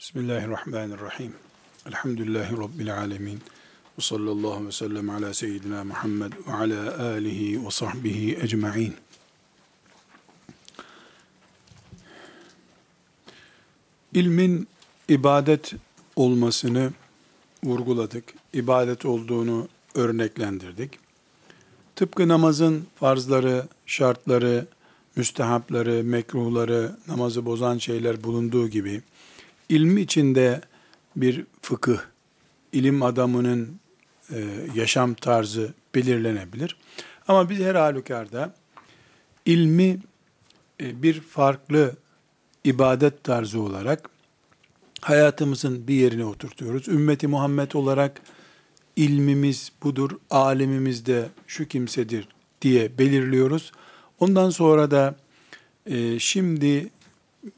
Bismillahirrahmanirrahim. Elhamdülillahi Rabbil alemin. Ve sallallahu ve sellem ala seyyidina Muhammed ve ala alihi ve sahbihi ecma'in. İlmin ibadet olmasını vurguladık. İbadet olduğunu örneklendirdik. Tıpkı namazın farzları, şartları, müstehapları, mekruhları, namazı bozan şeyler bulunduğu gibi, ilmi içinde bir fıkıh, ilim adamının e, yaşam tarzı belirlenebilir. Ama biz her halükarda ilmi e, bir farklı ibadet tarzı olarak hayatımızın bir yerine oturtuyoruz. Ümmeti Muhammed olarak ilmimiz budur, alimimiz de şu kimsedir diye belirliyoruz. Ondan sonra da e, şimdi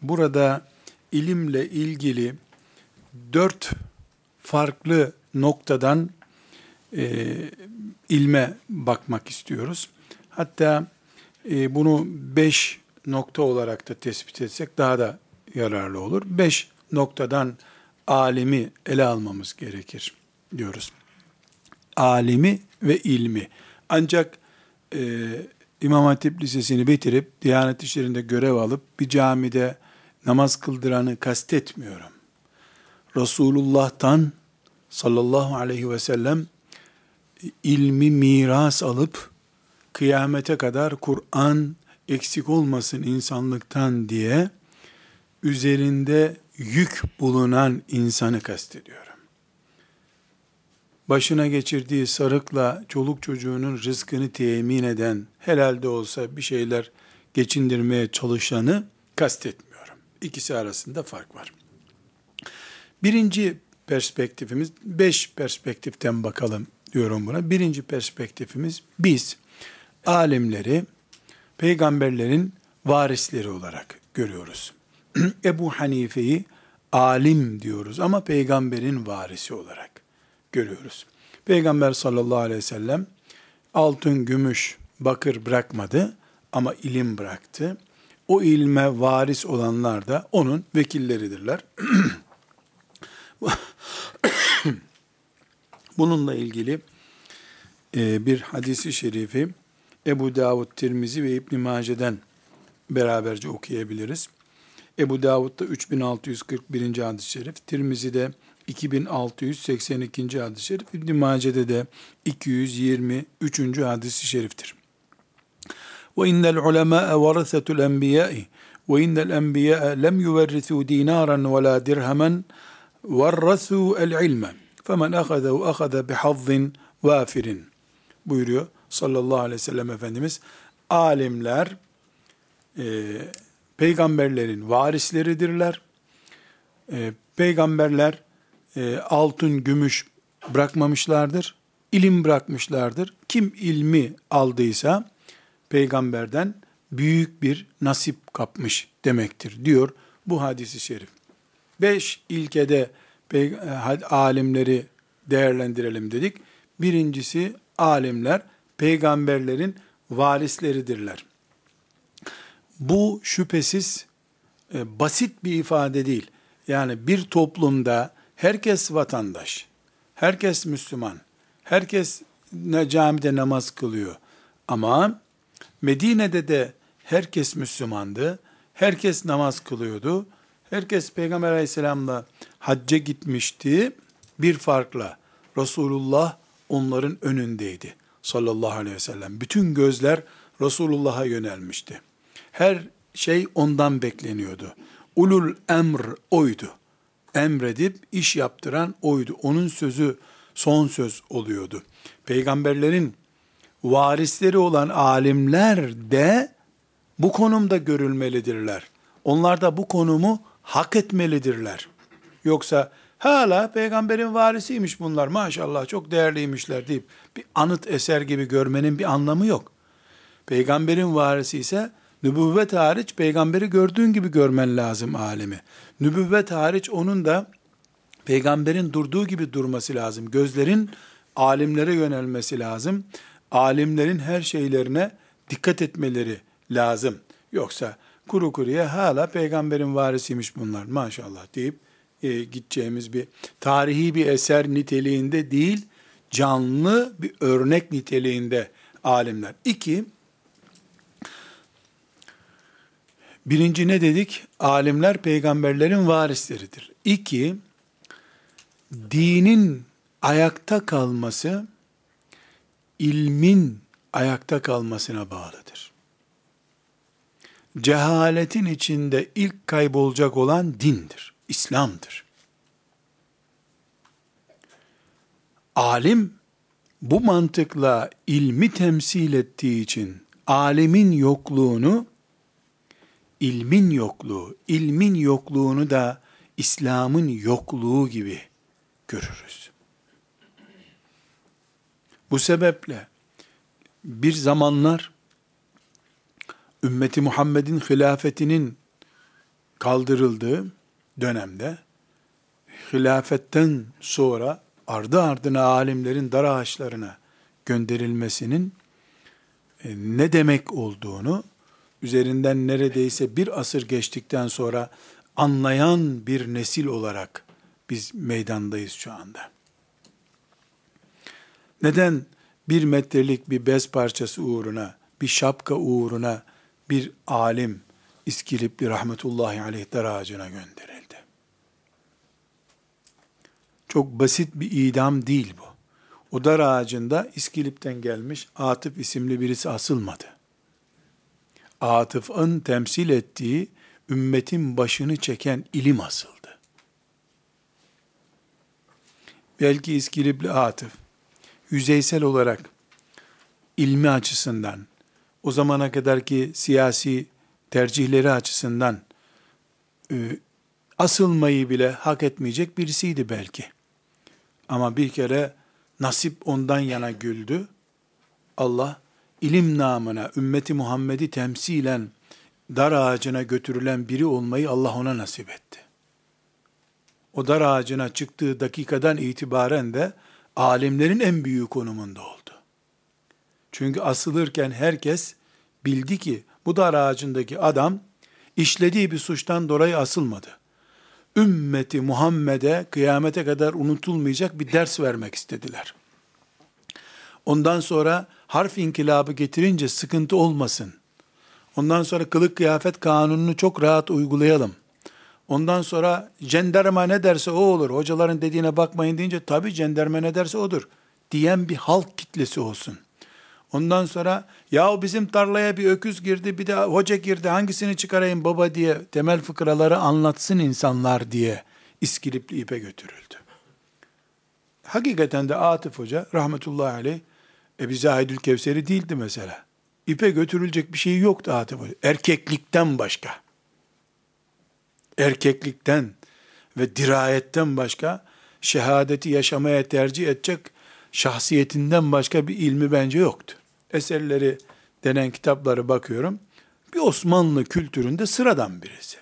burada ilimle ilgili dört farklı noktadan e, ilme bakmak istiyoruz. Hatta e, bunu beş nokta olarak da tespit etsek daha da yararlı olur. Beş noktadan alimi ele almamız gerekir diyoruz. Alimi ve ilmi. Ancak e, İmam Hatip Lisesi'ni bitirip Diyanet İşleri'nde görev alıp bir camide namaz kıldıranı kastetmiyorum. Resulullah'tan sallallahu aleyhi ve sellem ilmi miras alıp kıyamete kadar Kur'an eksik olmasın insanlıktan diye üzerinde yük bulunan insanı kastediyorum. Başına geçirdiği sarıkla çoluk çocuğunun rızkını temin eden, helalde olsa bir şeyler geçindirmeye çalışanı kastetmiyorum. İkisi arasında fark var. Birinci perspektifimiz, beş perspektiften bakalım diyorum buna. Birinci perspektifimiz, biz alimleri, peygamberlerin varisleri olarak görüyoruz. Ebu Hanife'yi alim diyoruz ama peygamberin varisi olarak görüyoruz. Peygamber sallallahu aleyhi ve sellem altın, gümüş, bakır bırakmadı ama ilim bıraktı. O ilme varis olanlar da onun vekilleridirler. Bununla ilgili e, bir hadisi şerifi Ebu Davud, Tirmizi ve İbn Mace'den beraberce okuyabiliriz. Ebu Davud'da 3641. hadis-i şerif, Tirmizi'de 2682. hadis-i şerif, İbn Mace'de de 223. hadis-i şeriftir. Ve innel ulemâe varasetul enbiyâi ve innel enbiyâe lem yuverrisû dînâran ve lâ dirhemen varrasû el ilme. Femen ahadehu ahade bihazzin vafirin. Buyuruyor sallallahu aleyhi ve sellem Efendimiz. Alimler e, peygamberlerin varisleridirler. E, peygamberler e, altın, gümüş bırakmamışlardır. İlim bırakmışlardır. Kim ilmi aldıysa peygamberden büyük bir nasip kapmış demektir diyor bu hadisi şerif. Beş ilkede e, alimleri değerlendirelim dedik. Birincisi alimler peygamberlerin varisleridirler. Bu şüphesiz e, basit bir ifade değil. Yani bir toplumda herkes vatandaş, herkes Müslüman, herkes camide namaz kılıyor. Ama Medine'de de herkes Müslümandı, herkes namaz kılıyordu. Herkes Peygamber aleyhisselamla hacca gitmişti. Bir farkla Resulullah onların önündeydi sallallahu aleyhi ve sellem. Bütün gözler Resulullah'a yönelmişti. Her şey ondan bekleniyordu. Ulul emr oydu. Emredip iş yaptıran oydu. Onun sözü son söz oluyordu. Peygamberlerin varisleri olan alimler de bu konumda görülmelidirler. Onlar da bu konumu hak etmelidirler. Yoksa hala peygamberin varisiymiş bunlar maşallah çok değerliymişler deyip bir anıt eser gibi görmenin bir anlamı yok. Peygamberin varisi ise nübüvvet hariç peygamberi gördüğün gibi görmen lazım alemi. Nübüvvet hariç onun da peygamberin durduğu gibi durması lazım. Gözlerin alimlere yönelmesi lazım. Alimlerin her şeylerine dikkat etmeleri lazım. Yoksa kuru kuruya hala peygamberin varisiymiş bunlar maşallah deyip e, gideceğimiz bir tarihi bir eser niteliğinde değil, canlı bir örnek niteliğinde alimler. İki, birinci ne dedik? Alimler peygamberlerin varisleridir. İki, dinin ayakta kalması, ilmin ayakta kalmasına bağlıdır. Cehaletin içinde ilk kaybolacak olan dindir, İslam'dır. Alim bu mantıkla ilmi temsil ettiği için alimin yokluğunu ilmin yokluğu, ilmin yokluğunu da İslam'ın yokluğu gibi görürüz. Bu sebeple bir zamanlar ümmeti Muhammed'in hilafetinin kaldırıldığı dönemde hilafetten sonra ardı ardına alimlerin dar ağaçlarına gönderilmesinin e, ne demek olduğunu üzerinden neredeyse bir asır geçtikten sonra anlayan bir nesil olarak biz meydandayız şu anda. Neden bir metrelik bir bez parçası uğruna, bir şapka uğruna bir alim İskilipli rahmetullahi aleyh dar ağacına gönderildi? Çok basit bir idam değil bu. O dar ağacında İskilip'ten gelmiş Atıf isimli birisi asılmadı. Atıf'ın temsil ettiği ümmetin başını çeken ilim asıldı. Belki İskilipli Atıf, yüzeysel olarak ilmi açısından, o zamana kadarki siyasi tercihleri açısından e, asılmayı bile hak etmeyecek birisiydi belki. Ama bir kere nasip ondan yana güldü. Allah ilim namına ümmeti Muhammed'i temsilen dar ağacına götürülen biri olmayı Allah ona nasip etti. O dar ağacına çıktığı dakikadan itibaren de alimlerin en büyük konumunda oldu. Çünkü asılırken herkes bildi ki bu dar ağacındaki adam işlediği bir suçtan dolayı asılmadı. Ümmeti Muhammed'e kıyamete kadar unutulmayacak bir ders vermek istediler. Ondan sonra harf inkılabı getirince sıkıntı olmasın. Ondan sonra kılık kıyafet kanununu çok rahat uygulayalım. Ondan sonra cenderme ne derse o olur. Hocaların dediğine bakmayın deyince tabi cenderme ne derse odur. Diyen bir halk kitlesi olsun. Ondan sonra ya bizim tarlaya bir öküz girdi bir de hoca girdi hangisini çıkarayım baba diye temel fıkraları anlatsın insanlar diye İskilipli ipe götürüldü. Hakikaten de Atıf Hoca rahmetullahi aleyh Ebi Zahidül Kevseri değildi mesela. İpe götürülecek bir şey yoktu Atıf Hoca. Erkeklikten başka erkeklikten ve dirayetten başka şehadeti yaşamaya tercih edecek şahsiyetinden başka bir ilmi bence yoktu. Eserleri denen kitapları bakıyorum. Bir Osmanlı kültüründe sıradan birisi.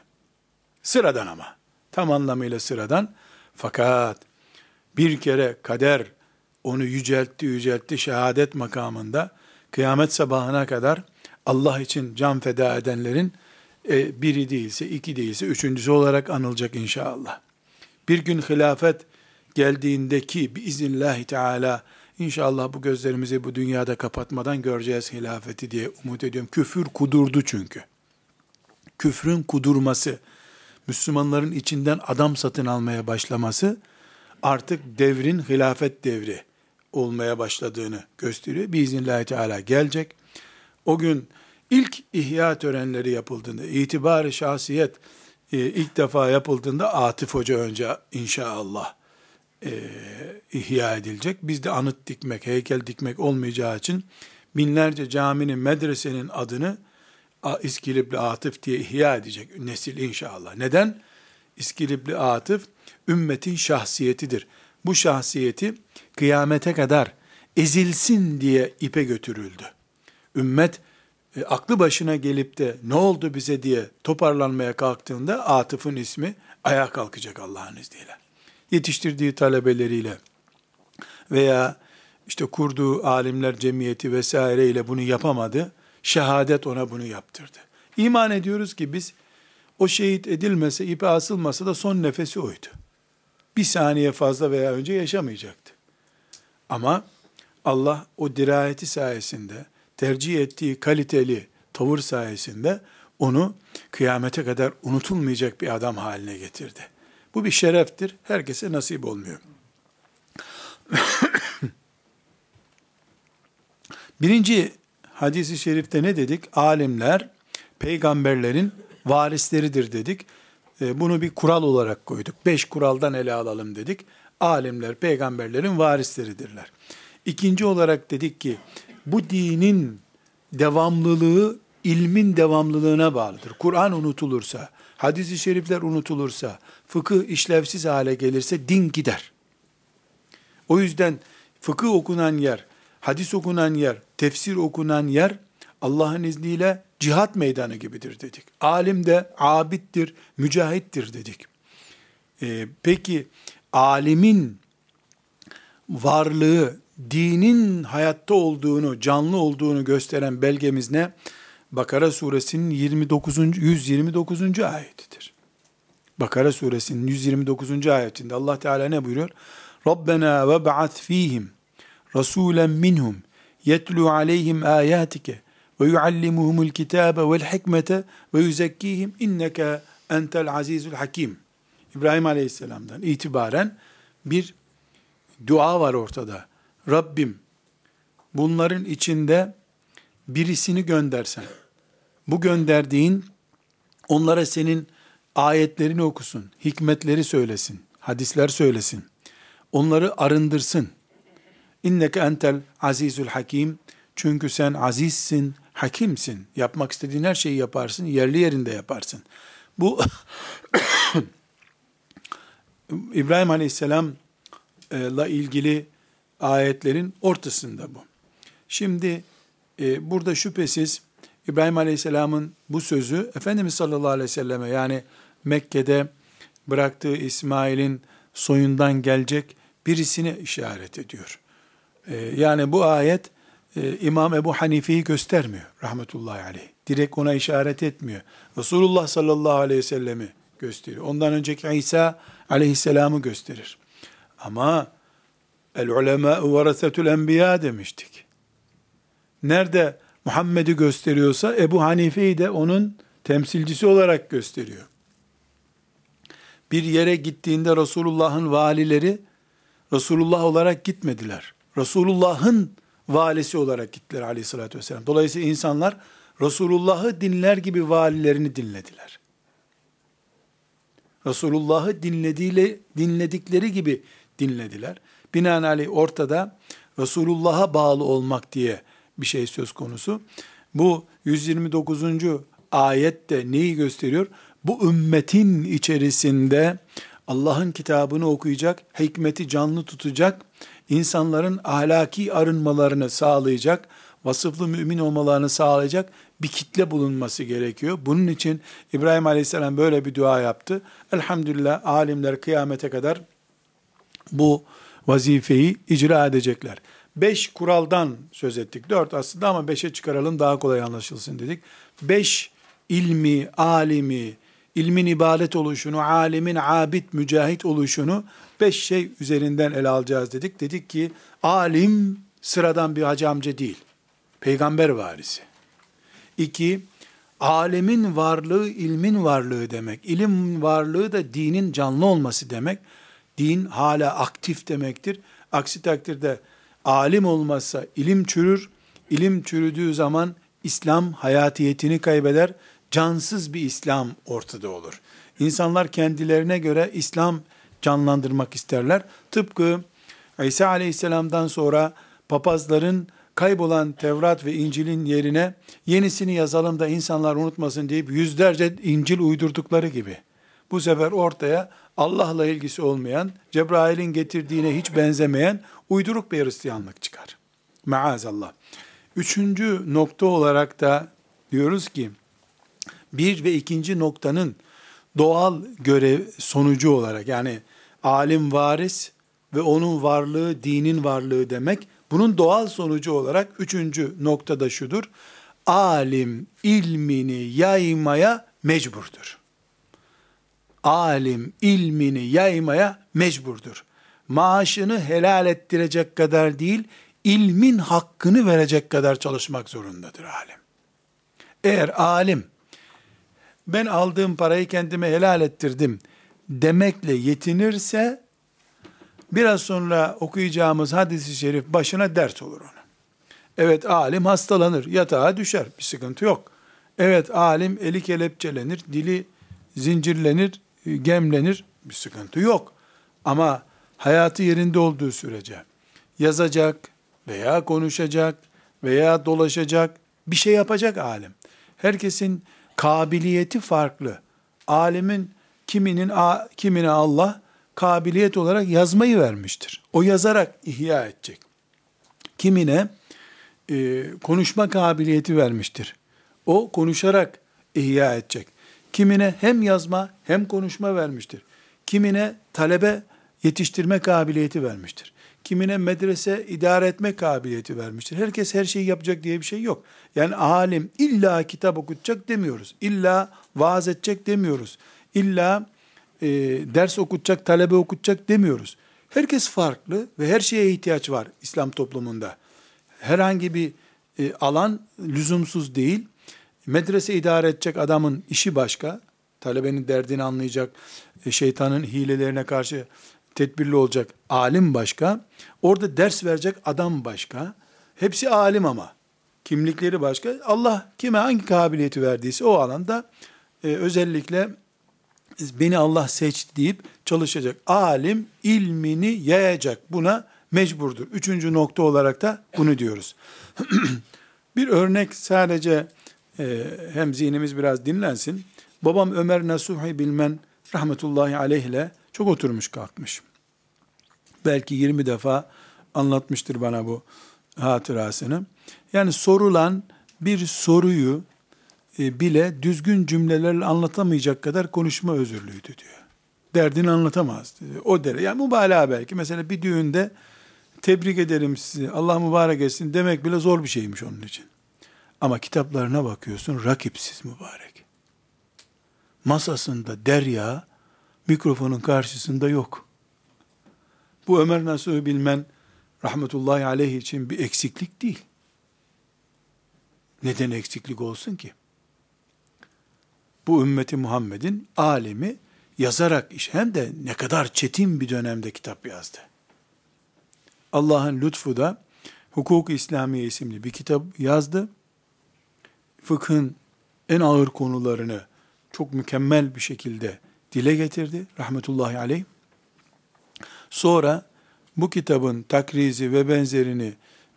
Sıradan ama. Tam anlamıyla sıradan. Fakat bir kere kader onu yüceltti yüceltti şehadet makamında kıyamet sabahına kadar Allah için can feda edenlerin e, biri değilse, iki değilse, üçüncüsü olarak anılacak inşallah. Bir gün hilafet geldiğindeki biiznillahü teala inşallah bu gözlerimizi bu dünyada kapatmadan göreceğiz hilafeti diye umut ediyorum. Küfür kudurdu çünkü. Küfrün kudurması, Müslümanların içinden adam satın almaya başlaması artık devrin hilafet devri olmaya başladığını gösteriyor. Biiznillahü teala gelecek. O gün ilk ihya törenleri yapıldığında, itibar şahsiyet e, ilk defa yapıldığında Atif Hoca önce inşallah e, ihya edilecek. Bizde anıt dikmek, heykel dikmek olmayacağı için binlerce caminin, medresenin adını İskilipli Atıf diye ihya edecek nesil inşallah. Neden? İskilipli Atıf ümmetin şahsiyetidir. Bu şahsiyeti kıyamete kadar ezilsin diye ipe götürüldü. Ümmet e, aklı başına gelip de ne oldu bize diye toparlanmaya kalktığında Atıf'ın ismi ayağa kalkacak Allah'ın izniyle. Yetiştirdiği talebeleriyle veya işte kurduğu alimler cemiyeti vesaireyle bunu yapamadı. Şehadet ona bunu yaptırdı. İman ediyoruz ki biz o şehit edilmese, ipe asılmasa da son nefesi oydu. bir saniye fazla veya önce yaşamayacaktı. Ama Allah o dirayeti sayesinde, tercih ettiği kaliteli tavır sayesinde onu kıyamete kadar unutulmayacak bir adam haline getirdi. Bu bir şereftir. Herkese nasip olmuyor. Birinci hadisi şerifte ne dedik? Alimler peygamberlerin varisleridir dedik. E, bunu bir kural olarak koyduk. Beş kuraldan ele alalım dedik. Alimler peygamberlerin varisleridirler. İkinci olarak dedik ki bu dinin devamlılığı ilmin devamlılığına bağlıdır. Kur'an unutulursa, hadis-i şerifler unutulursa, fıkıh işlevsiz hale gelirse din gider. O yüzden fıkıh okunan yer, hadis okunan yer, tefsir okunan yer Allah'ın izniyle cihat meydanı gibidir dedik. Alim de abittir, mücahittir dedik. Ee, peki alimin varlığı, dinin hayatta olduğunu, canlı olduğunu gösteren belgemiz ne? Bakara suresinin 29. 129. ayetidir. Bakara suresinin 129. ayetinde Allah Teala ne buyuruyor? Rabbena ve ba'ath fihim rasulen minhum yetlu aleyhim ayatike ve yuallimuhumul kitabe vel hikmete ve yuzekkihim inneke entel azizul hakim. İbrahim Aleyhisselam'dan itibaren bir dua var ortada. Rabbim bunların içinde birisini göndersen, bu gönderdiğin onlara senin ayetlerini okusun, hikmetleri söylesin, hadisler söylesin, onları arındırsın. İnneke entel azizul hakim. Çünkü sen azizsin, hakimsin. Yapmak istediğin her şeyi yaparsın, yerli yerinde yaparsın. Bu İbrahim Aleyhisselam'la ilgili ayetlerin ortasında bu. Şimdi e, burada şüphesiz İbrahim Aleyhisselam'ın bu sözü Efendimiz sallallahu aleyhi ve selleme yani Mekke'de bıraktığı İsmail'in soyundan gelecek birisine işaret ediyor. E, yani bu ayet e, İmam Ebu Hanife'yi göstermiyor rahmetullahi aleyh. Direkt ona işaret etmiyor. Resulullah sallallahu aleyhi ve sellemi gösteriyor. Ondan önceki İsa aleyhisselamı gösterir. Ama el ulema varasetul enbiya demiştik. Nerede Muhammed'i gösteriyorsa Ebu Hanife'yi de onun temsilcisi olarak gösteriyor. Bir yere gittiğinde Resulullah'ın valileri Resulullah olarak gitmediler. Resulullah'ın valisi olarak gittiler aleyhissalatü vesselam. Dolayısıyla insanlar Resulullah'ı dinler gibi valilerini dinlediler. Resulullah'ı dinlediğiyle, dinledikleri gibi dinlediler. Binaenaleyh ortada Resulullah'a bağlı olmak diye bir şey söz konusu. Bu 129. ayette neyi gösteriyor? Bu ümmetin içerisinde Allah'ın kitabını okuyacak, hikmeti canlı tutacak, insanların ahlaki arınmalarını sağlayacak, vasıflı mümin olmalarını sağlayacak bir kitle bulunması gerekiyor. Bunun için İbrahim Aleyhisselam böyle bir dua yaptı. Elhamdülillah alimler kıyamete kadar bu vazifeyi icra edecekler. Beş kuraldan söz ettik. Dört aslında ama beşe çıkaralım daha kolay anlaşılsın dedik. Beş ilmi, alimi, ilmin ibadet oluşunu, alimin abid, mücahit oluşunu beş şey üzerinden ele alacağız dedik. Dedik ki alim sıradan bir hacı amca değil. Peygamber varisi. İki, alemin varlığı ilmin varlığı demek. İlim varlığı da dinin canlı olması demek. Din hala aktif demektir. Aksi takdirde alim olmazsa ilim çürür. İlim çürüdüğü zaman İslam hayatiyetini kaybeder. Cansız bir İslam ortada olur. İnsanlar kendilerine göre İslam canlandırmak isterler. Tıpkı İsa aleyhisselamdan sonra papazların kaybolan Tevrat ve İncil'in yerine yenisini yazalım da insanlar unutmasın deyip yüzlerce İncil uydurdukları gibi. Bu sefer ortaya Allah'la ilgisi olmayan, Cebrail'in getirdiğine hiç benzemeyen uyduruk bir Hristiyanlık çıkar. Maazallah. Üçüncü nokta olarak da diyoruz ki, bir ve ikinci noktanın doğal görev sonucu olarak yani alim varis ve onun varlığı dinin varlığı demek. Bunun doğal sonucu olarak üçüncü noktada şudur. Alim ilmini yaymaya mecburdur. Alim ilmini yaymaya mecburdur. Maaşını helal ettirecek kadar değil, ilmin hakkını verecek kadar çalışmak zorundadır alim. Eğer alim, ben aldığım parayı kendime helal ettirdim demekle yetinirse, biraz sonra okuyacağımız hadisi şerif başına dert olur ona. Evet alim hastalanır, yatağa düşer, bir sıkıntı yok. Evet alim eli kelepçelenir, dili zincirlenir, gemlenir, bir sıkıntı yok. Ama hayatı yerinde olduğu sürece yazacak veya konuşacak veya dolaşacak bir şey yapacak alim. Herkesin kabiliyeti farklı. Alimin kiminin kimine Allah kabiliyet olarak yazmayı vermiştir. O yazarak ihya edecek. Kimine e, konuşma kabiliyeti vermiştir. O konuşarak ihya edecek. Kimine hem yazma hem konuşma vermiştir. Kimine talebe yetiştirme kabiliyeti vermiştir. Kimine medrese idare etme kabiliyeti vermiştir. Herkes her şeyi yapacak diye bir şey yok. Yani alim illa kitap okutacak demiyoruz. İlla vaaz edecek demiyoruz. İlla e, ders okutacak, talebe okutacak demiyoruz. Herkes farklı ve her şeye ihtiyaç var İslam toplumunda. Herhangi bir e, alan lüzumsuz değil. Medrese idare edecek adamın işi başka. Talebenin derdini anlayacak, e, şeytanın hilelerine karşı tedbirli olacak alim başka. Orada ders verecek adam başka. Hepsi alim ama. Kimlikleri başka. Allah kime hangi kabiliyeti verdiyse o alanda e, özellikle beni Allah seçti deyip çalışacak. Alim ilmini yayacak. Buna mecburdur. Üçüncü nokta olarak da bunu diyoruz. bir örnek sadece e, hem zihnimiz biraz dinlensin. Babam Ömer Nasuhi Bilmen rahmetullahi aleyhle çok oturmuş kalkmış. Belki 20 defa anlatmıştır bana bu hatırasını. Yani sorulan bir soruyu e, bile düzgün cümlelerle anlatamayacak kadar konuşma özürlüydü diyor. Derdini anlatamaz. O derece. Yani mübalağa belki. Mesela bir düğünde tebrik ederim sizi, Allah mübarek etsin demek bile zor bir şeymiş onun için. Ama kitaplarına bakıyorsun rakipsiz mübarek. Masasında derya, mikrofonun karşısında yok. Bu Ömer Nasuh'u bilmen rahmetullahi aleyh için bir eksiklik değil. Neden eksiklik olsun ki? Bu ümmeti Muhammed'in alemi yazarak iş hem de ne kadar çetin bir dönemde kitap yazdı. Allah'ın lütfu da Hukuk-u İslamiye isimli bir kitap yazdı. Fıkhın en ağır konularını çok mükemmel bir şekilde dile getirdi rahmetullahi aleyh. Sonra bu kitabın takrizi ve benzerini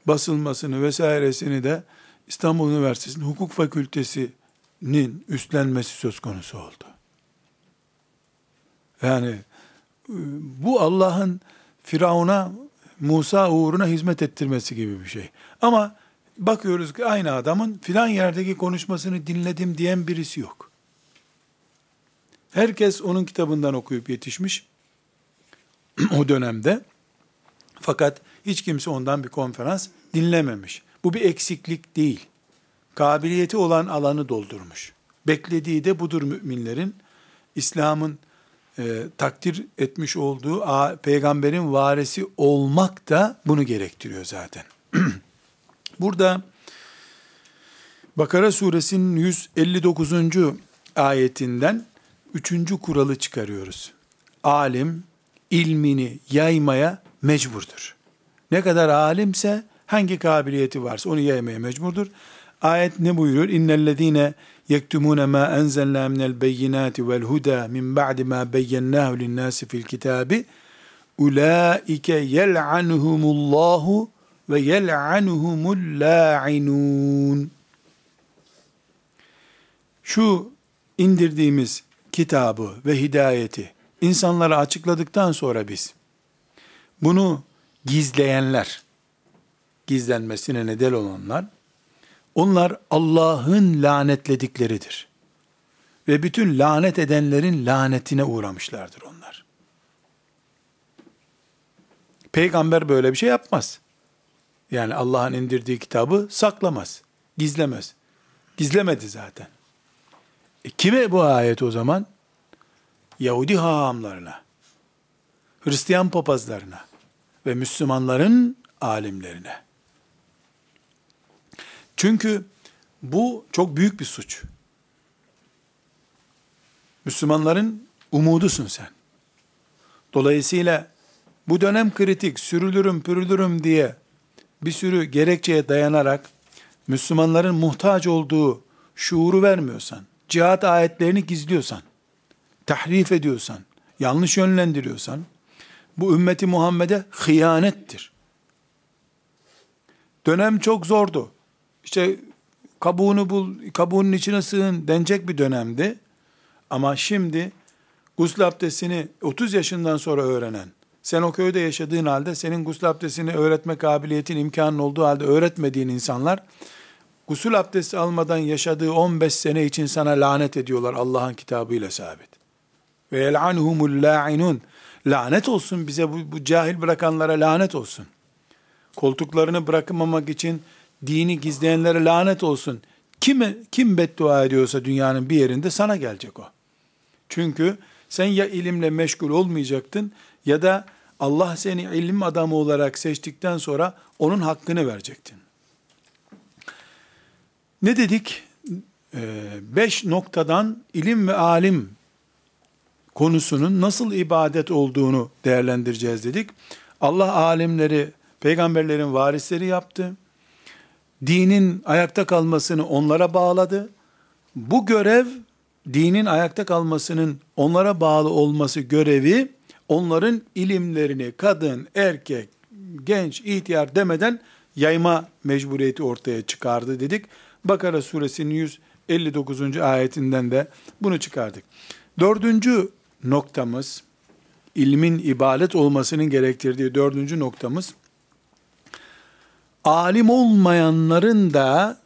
basılmasını vesairesini de İstanbul Üniversitesi'nin hukuk fakültesinin üstlenmesi söz konusu oldu. Yani bu Allah'ın Firavun'a Musa uğruna hizmet ettirmesi gibi bir şey. Ama bakıyoruz ki aynı adamın filan yerdeki konuşmasını dinledim diyen birisi yok. Herkes onun kitabından okuyup yetişmiş o dönemde. Fakat hiç kimse ondan bir konferans dinlememiş. Bu bir eksiklik değil. Kabiliyeti olan alanı doldurmuş. Beklediği de budur müminlerin. İslam'ın e, takdir etmiş olduğu a, peygamberin varisi olmak da bunu gerektiriyor zaten. Burada Bakara suresinin 159. ayetinden üçüncü kuralı çıkarıyoruz. Alim ilmini yaymaya mecburdur. Ne kadar alimse hangi kabiliyeti varsa onu yaymaya mecburdur. Ayet ne buyuruyor? İnnellezine yektumune ma enzelna minel beyinati vel huda min ba'di ma beyyennahu linnâsi fil kitabi ulaike yel'anuhumullahu ve yel'anuhumul la'inun. Şu indirdiğimiz kitabı ve hidayeti insanlara açıkladıktan sonra biz bunu gizleyenler, gizlenmesine neden olanlar, onlar Allah'ın lanetledikleridir. Ve bütün lanet edenlerin lanetine uğramışlardır onlar. Peygamber böyle bir şey yapmaz. Yani Allah'ın indirdiği kitabı saklamaz, gizlemez. Gizlemedi zaten. E kime bu ayet o zaman? Yahudi hahamlarına, Hristiyan papazlarına ve Müslümanların alimlerine. Çünkü bu çok büyük bir suç. Müslümanların umudusun sen. Dolayısıyla bu dönem kritik, sürülürüm pürülürüm diye bir sürü gerekçeye dayanarak Müslümanların muhtaç olduğu şuuru vermiyorsan, cihat ayetlerini gizliyorsan, tahrif ediyorsan, yanlış yönlendiriyorsan, bu ümmeti Muhammed'e hıyanettir. Dönem çok zordu. İşte kabuğunu bul, kabuğunun içine sığın denecek bir dönemdi. Ama şimdi gusül abdestini 30 yaşından sonra öğrenen, sen o köyde yaşadığın halde senin gusül abdestini öğretme kabiliyetin imkanın olduğu halde öğretmediğin insanlar gusül abdesti almadan yaşadığı 15 sene için sana lanet ediyorlar Allah'ın kitabıyla sabit. Ve yel'anhumul la'inun. Lanet olsun bize bu, bu cahil bırakanlara lanet olsun. Koltuklarını bırakmamak için dini gizleyenlere lanet olsun. Kimi, kim beddua ediyorsa dünyanın bir yerinde sana gelecek o. Çünkü sen ya ilimle meşgul olmayacaktın ya da Allah seni ilim adamı olarak seçtikten sonra onun hakkını verecektin. Ne dedik? Ee, beş noktadan ilim ve alim konusunun nasıl ibadet olduğunu değerlendireceğiz dedik. Allah alimleri, peygamberlerin varisleri yaptı. Dinin ayakta kalmasını onlara bağladı. Bu görev, dinin ayakta kalmasının onlara bağlı olması görevi, onların ilimlerini kadın, erkek, genç, ihtiyar demeden yayma mecburiyeti ortaya çıkardı dedik. Bakara suresinin 159. ayetinden de bunu çıkardık. Dördüncü noktamız, ilmin ibadet olmasının gerektirdiği dördüncü noktamız, alim olmayanların da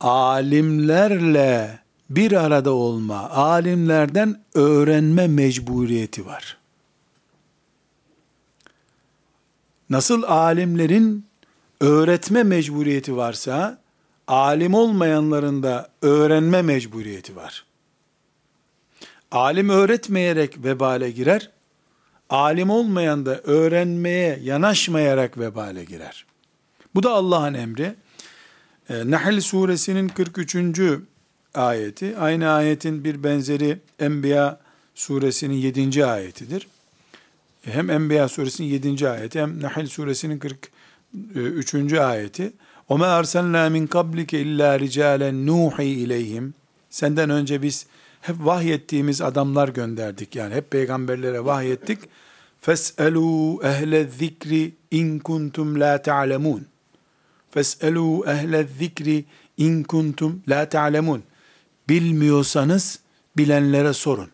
alimlerle bir arada olma, alimlerden öğrenme mecburiyeti var. Nasıl alimlerin öğretme mecburiyeti varsa, alim olmayanların da öğrenme mecburiyeti var. Alim öğretmeyerek vebale girer, alim olmayan da öğrenmeye yanaşmayarak vebale girer. Bu da Allah'ın emri. E, Nahl suresinin 43. ayeti, aynı ayetin bir benzeri Enbiya suresinin 7. ayetidir Hem Enbiya suresinin 7. ayeti hem Nahl suresinin 43. ayeti. وَمَا أَرْسَلْنَا مِنْ قَبْلِكَ اِلَّا رِجَالًا نُوحِي اِلَيْهِمْ Senden önce biz hep vahyettiğimiz adamlar gönderdik. Yani hep peygamberlere vahyettik. فَاسْأَلُوا اَهْلَ الذِّكْرِ اِنْ كُنْتُمْ لَا تَعْلَمُونَ فَاسْأَلُوا اَهْلَ الذِّكْرِ اِنْ كُنْتُمْ لَا تَعْلَمُونَ Bilmiyorsanız bilenlere sorun.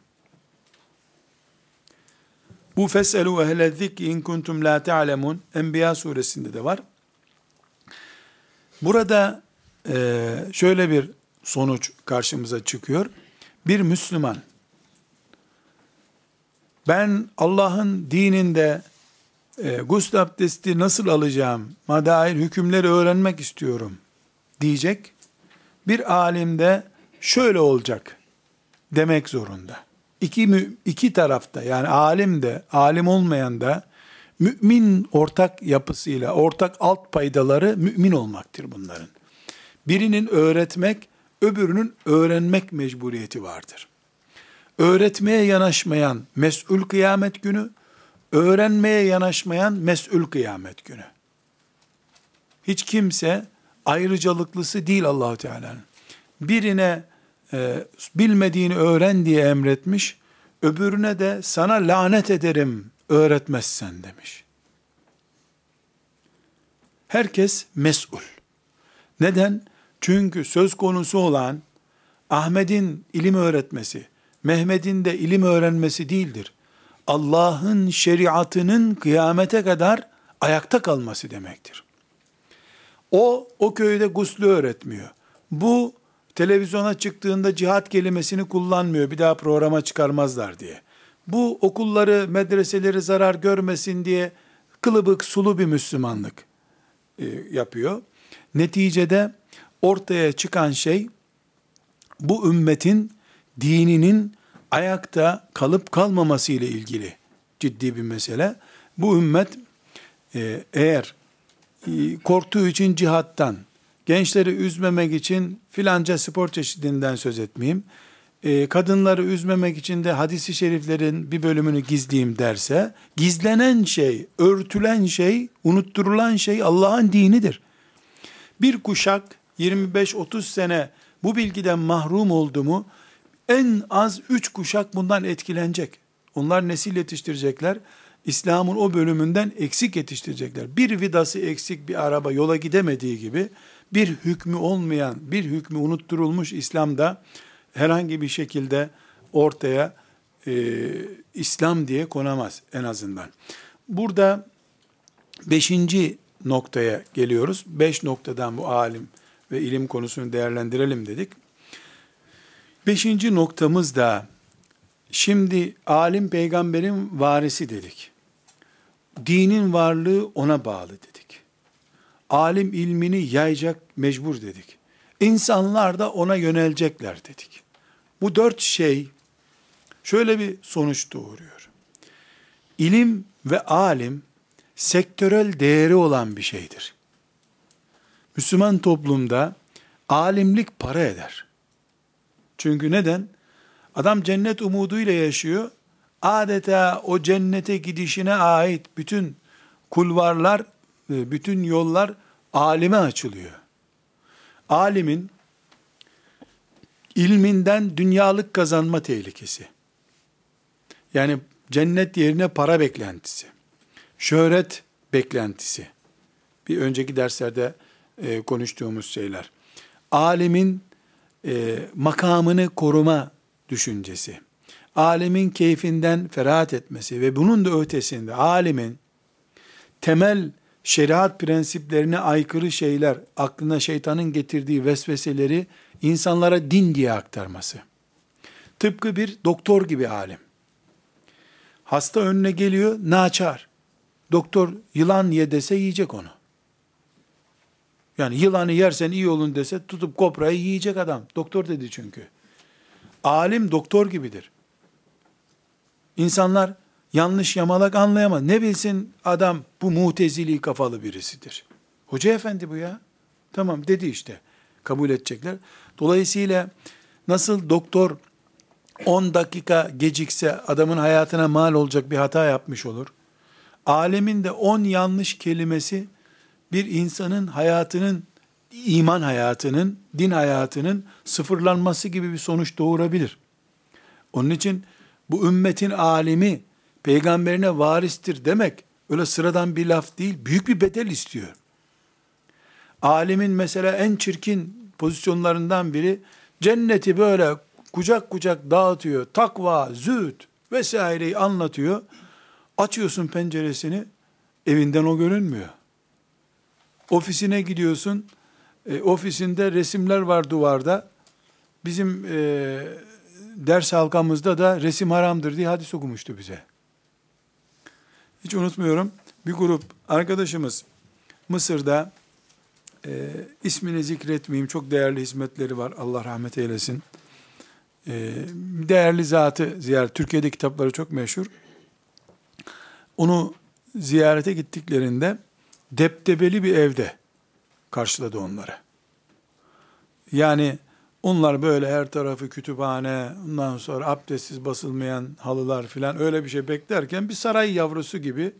Bu feselu ehle zikri in kuntum la ta'lemun Enbiya suresinde de var. Burada e, şöyle bir sonuç karşımıza çıkıyor. Bir Müslüman ben Allah'ın dininde e, gusül abdesti nasıl alacağım dair hükümleri öğrenmek istiyorum diyecek. Bir alimde şöyle olacak demek zorunda. İki, iki tarafta yani alim de alim olmayan da mümin ortak yapısıyla ortak alt paydaları mümin olmaktır bunların. Birinin öğretmek, öbürünün öğrenmek mecburiyeti vardır. Öğretmeye yanaşmayan mesul kıyamet günü, öğrenmeye yanaşmayan mesul kıyamet günü. Hiç kimse ayrıcalıklısı değil Allahu Teala'nın. Birine e, bilmediğini öğren diye emretmiş, öbürüne de sana lanet ederim öğretmezsen demiş. Herkes mesul. Neden? Çünkü söz konusu olan Ahmet'in ilim öğretmesi, Mehmet'in de ilim öğrenmesi değildir. Allah'ın şeriatının kıyamete kadar ayakta kalması demektir. O, o köyde guslü öğretmiyor. Bu, televizyona çıktığında cihat kelimesini kullanmıyor, bir daha programa çıkarmazlar diye. Bu okulları, medreseleri zarar görmesin diye kılıbık, sulu bir Müslümanlık e, yapıyor. Neticede ortaya çıkan şey, bu ümmetin dininin ayakta kalıp kalmaması ile ilgili ciddi bir mesele. Bu ümmet e, eğer e, korktuğu için cihattan, gençleri üzmemek için filanca spor çeşidinden söz etmeyeyim, e, kadınları üzmemek için de hadisi şeriflerin bir bölümünü gizleyeyim derse, gizlenen şey, örtülen şey, unutturulan şey Allah'ın dinidir. Bir kuşak 25-30 sene bu bilgiden mahrum oldu mu, en az 3 kuşak bundan etkilenecek. Onlar nesil yetiştirecekler. İslam'ın o bölümünden eksik yetiştirecekler. Bir vidası eksik bir araba yola gidemediği gibi bir hükmü olmayan, bir hükmü unutturulmuş İslam'da herhangi bir şekilde ortaya e, İslam diye konamaz en azından. Burada beşinci noktaya geliyoruz. Beş noktadan bu alim ve ilim konusunu değerlendirelim dedik. Beşinci noktamız da şimdi alim peygamberin varisi dedik. Dinin varlığı ona bağlı dedik. Alim ilmini yayacak mecbur dedik. İnsanlar da ona yönelecekler dedik. Bu dört şey şöyle bir sonuç doğuruyor. İlim ve alim sektörel değeri olan bir şeydir. Müslüman toplumda alimlik para eder. Çünkü neden? Adam cennet umuduyla yaşıyor. Adeta o cennete gidişine ait bütün kulvarlar, e, bütün yollar alime açılıyor. Alimin ilminden dünyalık kazanma tehlikesi. Yani cennet yerine para beklentisi, şöhret beklentisi. Bir önceki derslerde e, konuştuğumuz şeyler. Alimin e, makamını koruma düşüncesi. Alemin keyfinden ferahat etmesi ve bunun da ötesinde alimin temel şeriat prensiplerine aykırı şeyler, aklına şeytanın getirdiği vesveseleri insanlara din diye aktarması. Tıpkı bir doktor gibi alim. Hasta önüne geliyor, naçar. Doktor yılan ye dese yiyecek onu. Yani yılanı yersen iyi olun dese tutup koprayı yiyecek adam. Doktor dedi çünkü. Alim doktor gibidir. İnsanlar yanlış yamalak anlayamaz. Ne bilsin adam bu mutezili kafalı birisidir. Hoca efendi bu ya. Tamam dedi işte. Kabul edecekler. Dolayısıyla nasıl doktor 10 dakika gecikse adamın hayatına mal olacak bir hata yapmış olur. Alemin de 10 yanlış kelimesi bir insanın hayatının, iman hayatının, din hayatının sıfırlanması gibi bir sonuç doğurabilir. Onun için bu ümmetin alimi peygamberine varistir demek öyle sıradan bir laf değil, büyük bir bedel istiyor. Alimin mesela en çirkin pozisyonlarından biri cenneti böyle kucak kucak dağıtıyor. Takva, zühd vesaireyi anlatıyor. Açıyorsun penceresini, evinden o görünmüyor. Ofisine gidiyorsun, e, ofisinde resimler var duvarda. Bizim e, ders halkamızda da resim haramdır diye hadis okumuştu bize. Hiç unutmuyorum. Bir grup arkadaşımız Mısır'da e, ismini zikretmeyeyim. Çok değerli hizmetleri var. Allah rahmet eylesin. E, değerli zatı ziyaret. Türkiye'de kitapları çok meşhur. Onu ziyarete gittiklerinde deptebeli bir evde karşıladı onları. Yani onlar böyle her tarafı kütüphane, ondan sonra abdestsiz basılmayan halılar filan öyle bir şey beklerken bir saray yavrusu gibi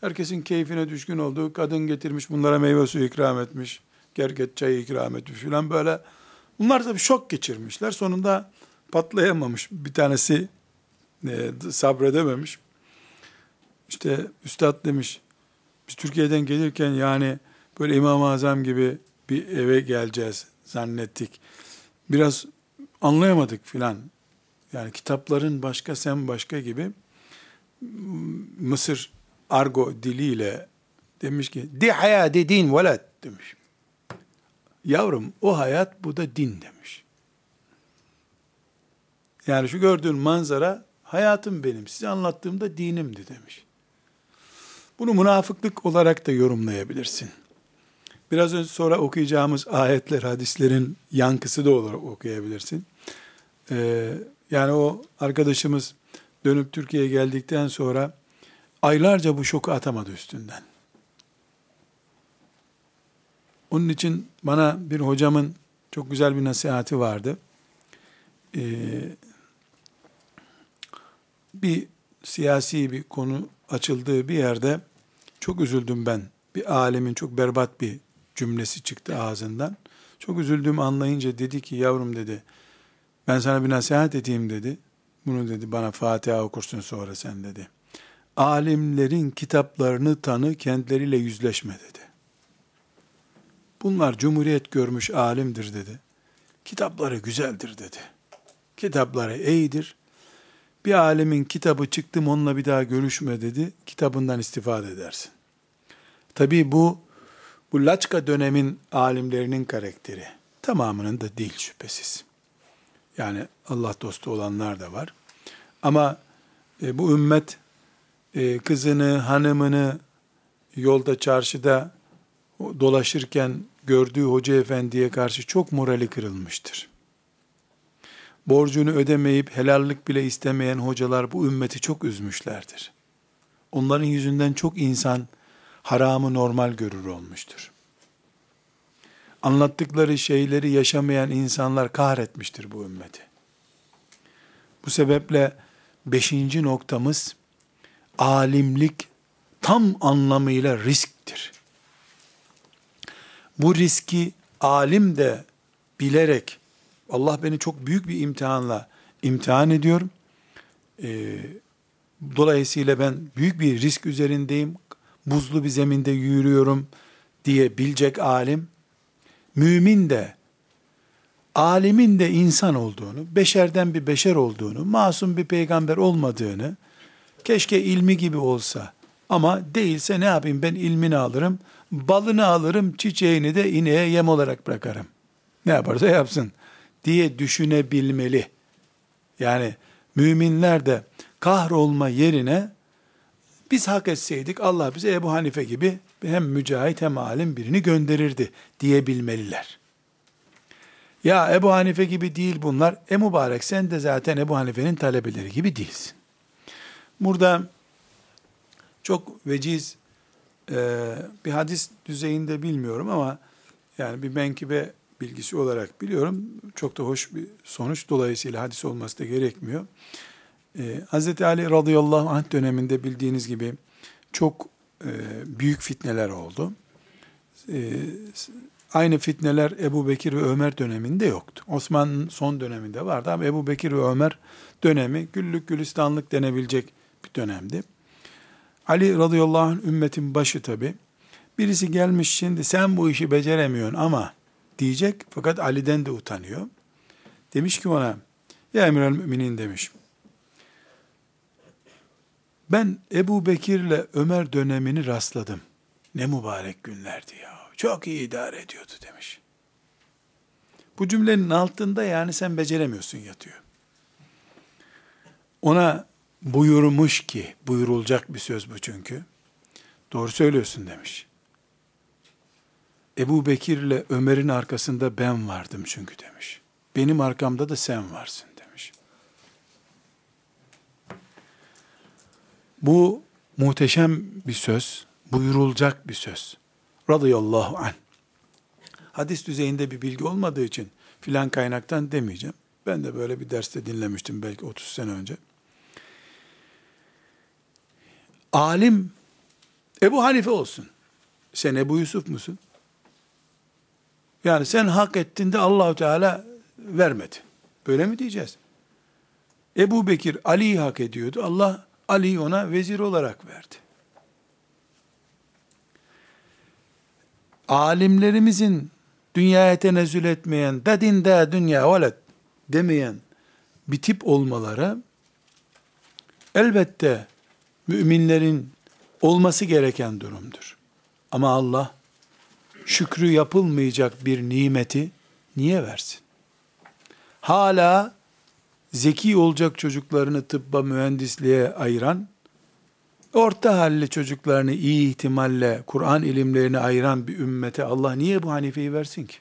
herkesin keyfine düşkün olduğu kadın getirmiş bunlara meyve suyu ikram etmiş, gerget çayı ikram etmiş filan böyle. Bunlar tabii şok geçirmişler. Sonunda patlayamamış. Bir tanesi e, sabredememiş. İşte üstad demiş, biz Türkiye'den gelirken yani böyle İmam-ı Azam gibi bir eve geleceğiz zannettik. Biraz anlayamadık filan. Yani kitapların başka sen başka gibi Mısır argo diliyle demiş ki di hayat din veled demiş. Yavrum o hayat bu da din demiş. Yani şu gördüğün manzara hayatım benim. Size anlattığımda dinimdi demiş. Bunu münafıklık olarak da yorumlayabilirsin. Biraz önce sonra okuyacağımız ayetler, hadislerin yankısı da olarak okuyabilirsin. Ee, Yani o arkadaşımız dönüp Türkiye'ye geldikten sonra aylarca bu şoku atamadı üstünden. Onun için bana bir hocamın çok güzel bir nasihati vardı. Ee, bir siyasi bir konu açıldığı bir yerde çok üzüldüm ben. Bir alemin çok berbat bir cümlesi çıktı ağzından. Çok üzüldüğümü anlayınca dedi ki yavrum dedi ben sana bir nasihat edeyim dedi. Bunu dedi bana Fatiha okursun sonra sen dedi. Alimlerin kitaplarını tanı kendileriyle yüzleşme dedi. Bunlar cumhuriyet görmüş alimdir dedi. Kitapları güzeldir dedi. Kitapları iyidir. Bir alemin kitabı çıktım onunla bir daha görüşme dedi. Kitabından istifade edersin. Tabi bu bu Laçka dönemin alimlerinin karakteri. Tamamının da değil şüphesiz. Yani Allah dostu olanlar da var. Ama e, bu ümmet e, kızını, hanımını yolda, çarşıda dolaşırken gördüğü hoca efendiye karşı çok morali kırılmıştır. Borcunu ödemeyip helallik bile istemeyen hocalar bu ümmeti çok üzmüşlerdir. Onların yüzünden çok insan haramı normal görür olmuştur. Anlattıkları şeyleri yaşamayan insanlar kahretmiştir bu ümmeti. Bu sebeple beşinci noktamız alimlik tam anlamıyla risktir. Bu riski alim de bilerek Allah beni çok büyük bir imtihanla imtihan ediyor. Ee, dolayısıyla ben büyük bir risk üzerindeyim. Buzlu bir zeminde yürüyorum diye bilecek alim. Mümin de alimin de insan olduğunu, beşerden bir beşer olduğunu, masum bir peygamber olmadığını, keşke ilmi gibi olsa ama değilse ne yapayım ben ilmini alırım, balını alırım, çiçeğini de ineğe yem olarak bırakarım. Ne yaparsa yapsın diye düşünebilmeli. Yani müminler de kahrolma yerine biz hak etseydik Allah bize Ebu Hanife gibi hem mücahit hem alim birini gönderirdi diyebilmeliler. Ya Ebu Hanife gibi değil bunlar. E mübarek sen de zaten Ebu Hanife'nin talebeleri gibi değilsin. Burada çok veciz e, bir hadis düzeyinde bilmiyorum ama yani bir menkıbe bilgisi olarak biliyorum. Çok da hoş bir sonuç. Dolayısıyla hadis olması da gerekmiyor. Ee, Hz. Ali radıyallahu anh döneminde bildiğiniz gibi çok e, büyük fitneler oldu. E, aynı fitneler Ebu Bekir ve Ömer döneminde yoktu. Osman'ın son döneminde vardı ama Ebu Bekir ve Ömer dönemi güllük gülistanlık denebilecek bir dönemdi. Ali radıyallahu anh ümmetin başı tabi. Birisi gelmiş şimdi sen bu işi beceremiyorsun ama diyecek fakat Ali'den de utanıyor. Demiş ki ona ya emir müminin demiş. Ben Ebu Bekir'le Ömer dönemini rastladım. Ne mübarek günlerdi ya. Çok iyi idare ediyordu demiş. Bu cümlenin altında yani sen beceremiyorsun yatıyor. Ona buyurmuş ki, buyurulacak bir söz bu çünkü. Doğru söylüyorsun demiş. Ebu Bekir'le Ömer'in arkasında ben vardım çünkü demiş. Benim arkamda da sen varsın demiş. Bu muhteşem bir söz, buyurulacak bir söz. Radıyallahu anh. Hadis düzeyinde bir bilgi olmadığı için filan kaynaktan demeyeceğim. Ben de böyle bir derste dinlemiştim belki 30 sene önce. Alim Ebu Hanife olsun. Sen Ebu Yusuf musun? Yani sen hak ettin de Allahu Teala vermedi. Böyle mi diyeceğiz? Ebu Bekir Ali'yi hak ediyordu. Allah Ali'yi ona vezir olarak verdi. Alimlerimizin dünyaya tenezzül etmeyen, da din da dünya velet demeyen bir tip olmaları elbette müminlerin olması gereken durumdur. Ama Allah şükrü yapılmayacak bir nimeti niye versin? Hala zeki olacak çocuklarını tıbba mühendisliğe ayıran, orta halli çocuklarını iyi ihtimalle Kur'an ilimlerini ayıran bir ümmete Allah niye bu Hanife'yi versin ki?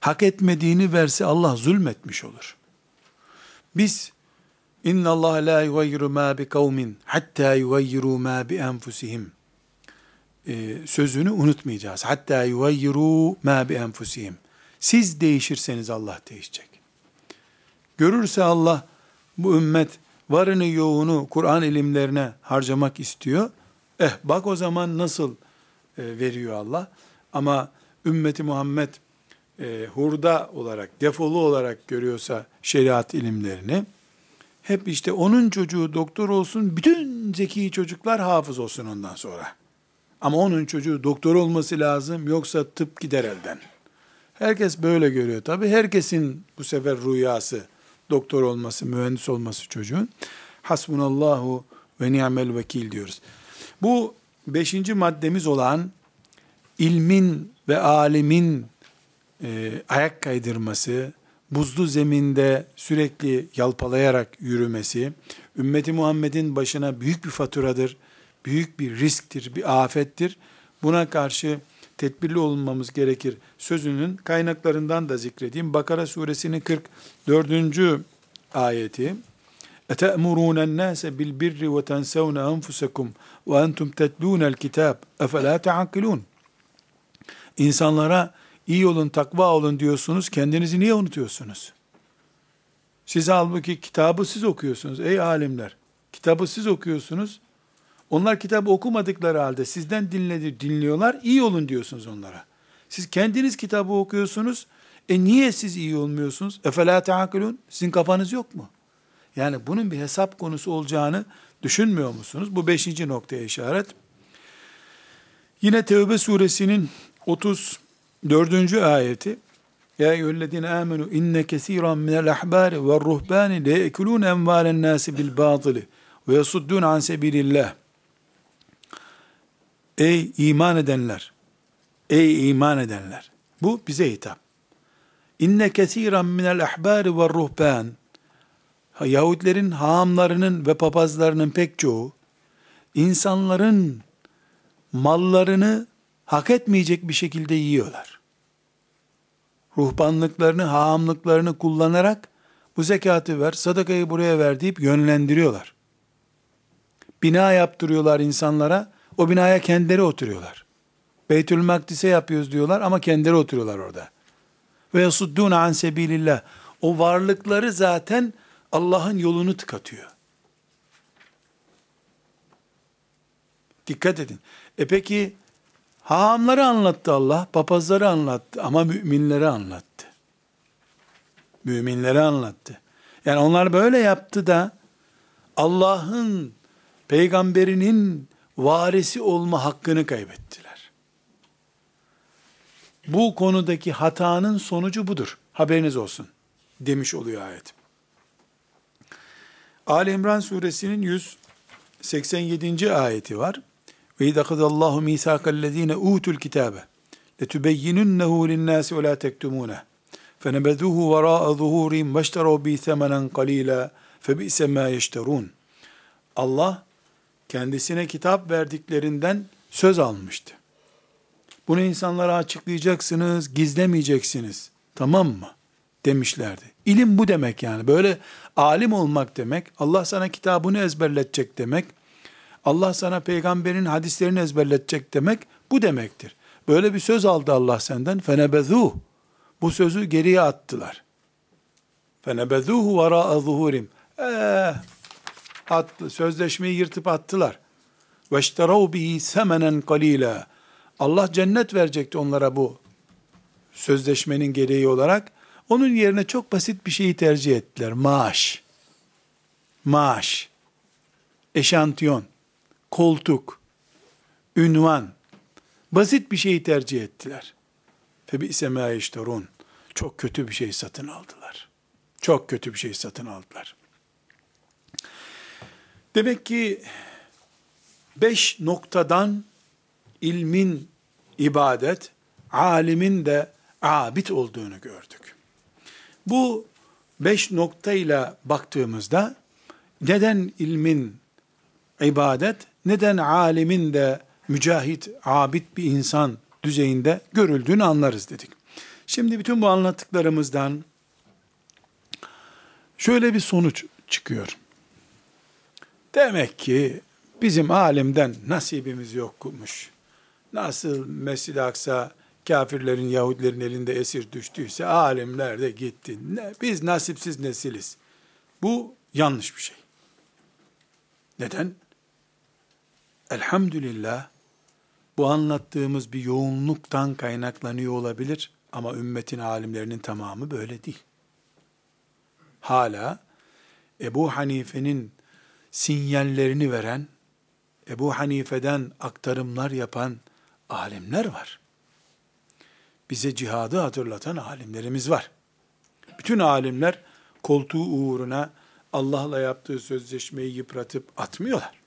Hak etmediğini verse Allah zulmetmiş olur. Biz inna Allah la yugayyiru ma bi kavmin hatta yugayyiru ma bi enfusihim e, sözünü unutmayacağız. Hatta yugayyiru ma bi enfusihim. Siz değişirseniz Allah değişecek. Görürse Allah bu ümmet varını yoğunu Kur'an ilimlerine harcamak istiyor. Eh bak o zaman nasıl e, veriyor Allah. Ama ümmeti Muhammed e, hurda olarak, defolu olarak görüyorsa şeriat ilimlerini, hep işte onun çocuğu doktor olsun, bütün zeki çocuklar hafız olsun ondan sonra. Ama onun çocuğu doktor olması lazım, yoksa tıp gider elden. Herkes böyle görüyor. Tabi herkesin bu sefer rüyası doktor olması, mühendis olması çocuğun. Hasbunallahu ve ni'mel vekil diyoruz. Bu beşinci maddemiz olan ilmin ve alimin e, ayak kaydırması, buzlu zeminde sürekli yalpalayarak yürümesi, ümmeti Muhammed'in başına büyük bir faturadır, büyük bir risktir, bir afettir. Buna karşı tedbirli olmamız gerekir. Sözünün kaynaklarından da zikredeyim. Bakara suresinin 44. ayeti. اَتَأْمُرُونَ النَّاسَ بِالْبِرِّ وَتَنْسَوْنَ أَنْفُسَكُمْ وَاَنْتُمْ تَتْلُونَ الْكِتَابِ اَفَلَا تَعَقِلُونَ İnsanlara iyi olun, takva olun diyorsunuz, kendinizi niye unutuyorsunuz? Siz halbuki kitabı siz okuyorsunuz ey alimler. Kitabı siz okuyorsunuz. onlar kitabı okumadıkları halde sizden dinledi, dinliyorlar, iyi olun diyorsunuz onlara. Siz kendiniz kitabı okuyorsunuz, e niye siz iyi olmuyorsunuz? Efela teakilun? Sizin kafanız yok mu? Yani bunun bir hesap konusu olacağını düşünmüyor musunuz? Bu beşinci noktaya işaret. Yine Tevbe suresinin 34. ayeti Ya eyyühellezine amenu inne kesiran minel ahbari ve ruhbani le yekulun envalen nasi bil batili ve yasuddun an sebilillah. Ey iman edenler! Ey iman edenler! Bu bize hitap. İnne kesiran minel ahbari ve ruhban Yahudilerin haamlarının ve papazlarının pek çoğu insanların mallarını hak etmeyecek bir şekilde yiyorlar. Ruhbanlıklarını, haamlıklarını kullanarak bu zekatı ver, sadakayı buraya ver deyip yönlendiriyorlar. Bina yaptırıyorlar insanlara, o binaya kendileri oturuyorlar. Beytül Makdis'e yapıyoruz diyorlar ama kendileri oturuyorlar orada. Ve yasuddûne an sebilillah. O varlıkları zaten Allah'ın yolunu tıkatıyor. Dikkat edin. E peki hahamları anlattı Allah, papazları anlattı ama müminleri anlattı. Müminleri anlattı. Yani onlar böyle yaptı da Allah'ın peygamberinin varisi olma hakkını kaybettiler. Bu konudaki hatanın sonucu budur. Haberiniz olsun demiş oluyor ayet. Ali İmran suresinin 187. ayeti var. Ve idakadallahu misakallezine utul kitabe letubeyyinunnehu linnâsi ve la tektumûneh fenebeduhu verâ'a zuhûrihim veşterû bi semenen qalîlâ febi'se mâ yeşterûn. Allah kendisine kitap verdiklerinden söz almıştı. Bunu insanlara açıklayacaksınız, gizlemeyeceksiniz. Tamam mı? Demişlerdi. İlim bu demek yani. Böyle alim olmak demek, Allah sana kitabını ezberletecek demek, Allah sana peygamberin hadislerini ezberletecek demek bu demektir. Böyle bir söz aldı Allah senden. Fenebezuh. Bu sözü geriye attılar. Fenebezuhu vera'a zuhurim. Eh, attı. Sözleşmeyi yırtıp attılar. Veşterav bihi semenen kalila. Allah cennet verecekti onlara bu sözleşmenin gereği olarak. Onun yerine çok basit bir şeyi tercih ettiler. Maaş. Maaş. Eşantiyon. Koltuk. Ünvan. Basit bir şeyi tercih ettiler. Mâ yeşterun. Çok kötü bir şey satın aldılar. Çok kötü bir şey satın aldılar. Demek ki beş noktadan ilmin ibadet, alimin de abid olduğunu gördük. Bu beş noktayla baktığımızda neden ilmin ibadet, neden alimin de mücahit, abid bir insan düzeyinde görüldüğünü anlarız dedik. Şimdi bütün bu anlattıklarımızdan Şöyle bir sonuç çıkıyor. Demek ki bizim alimden nasibimiz yokmuş. Nasıl Mescid-i Aksa kafirlerin, Yahudilerin elinde esir düştüyse alimler de gitti. Ne, biz nasipsiz nesiliz. Bu yanlış bir şey. Neden? Elhamdülillah bu anlattığımız bir yoğunluktan kaynaklanıyor olabilir ama ümmetin alimlerinin tamamı böyle değil. Hala Ebu Hanife'nin sinyallerini veren, Ebu Hanife'den aktarımlar yapan alimler var. Bize cihadı hatırlatan alimlerimiz var. Bütün alimler koltuğu uğruna Allah'la yaptığı sözleşmeyi yıpratıp atmıyorlar.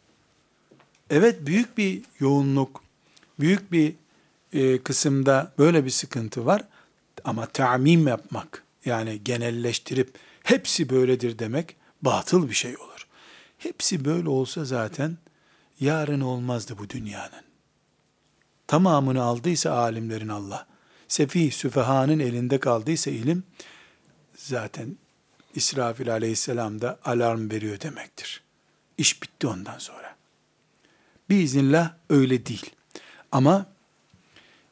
Evet büyük bir yoğunluk, büyük bir e, kısımda böyle bir sıkıntı var. Ama tamim yapmak, yani genelleştirip hepsi böyledir demek batıl bir şey olur. Hepsi böyle olsa zaten yarın olmazdı bu dünyanın. Tamamını aldıysa alimlerin Allah, sefih süfehanın elinde kaldıysa ilim, zaten İsrafil aleyhisselam da alarm veriyor demektir. İş bitti ondan sonra. Biiznillah öyle değil. Ama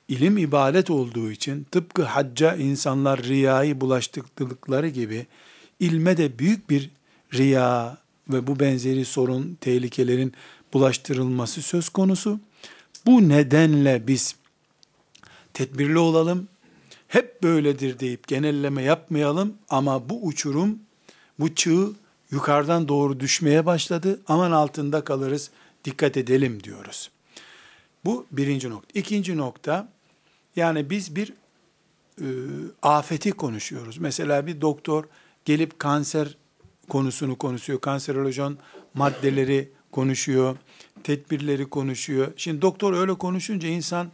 ilim ibadet olduğu için tıpkı hacca insanlar riyayı bulaştırdıkları gibi ilme de büyük bir riya ve bu benzeri sorun, tehlikelerin bulaştırılması söz konusu. Bu nedenle biz tedbirli olalım, hep böyledir deyip genelleme yapmayalım ama bu uçurum, bu çığ yukarıdan doğru düşmeye başladı. Aman altında kalırız, dikkat edelim diyoruz. Bu birinci nokta. İkinci nokta, yani biz bir e, afeti konuşuyoruz. Mesela bir doktor gelip kanser konusunu konuşuyor, kanserolojon maddeleri konuşuyor, tedbirleri konuşuyor. Şimdi doktor öyle konuşunca insan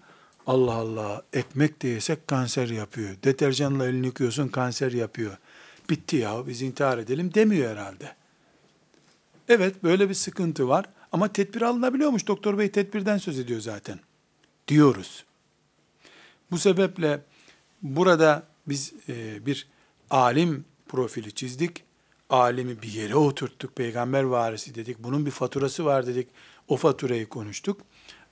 Allah Allah ekmek de yesek kanser yapıyor. Deterjanla elini yıkıyorsun kanser yapıyor. Bitti ya biz intihar edelim demiyor herhalde. Evet böyle bir sıkıntı var ama tedbir alınabiliyormuş. Doktor bey tedbirden söz ediyor zaten. Diyoruz. Bu sebeple burada biz e, bir alim profili çizdik. Alimi bir yere oturttuk. Peygamber varisi dedik. Bunun bir faturası var dedik. O faturayı konuştuk.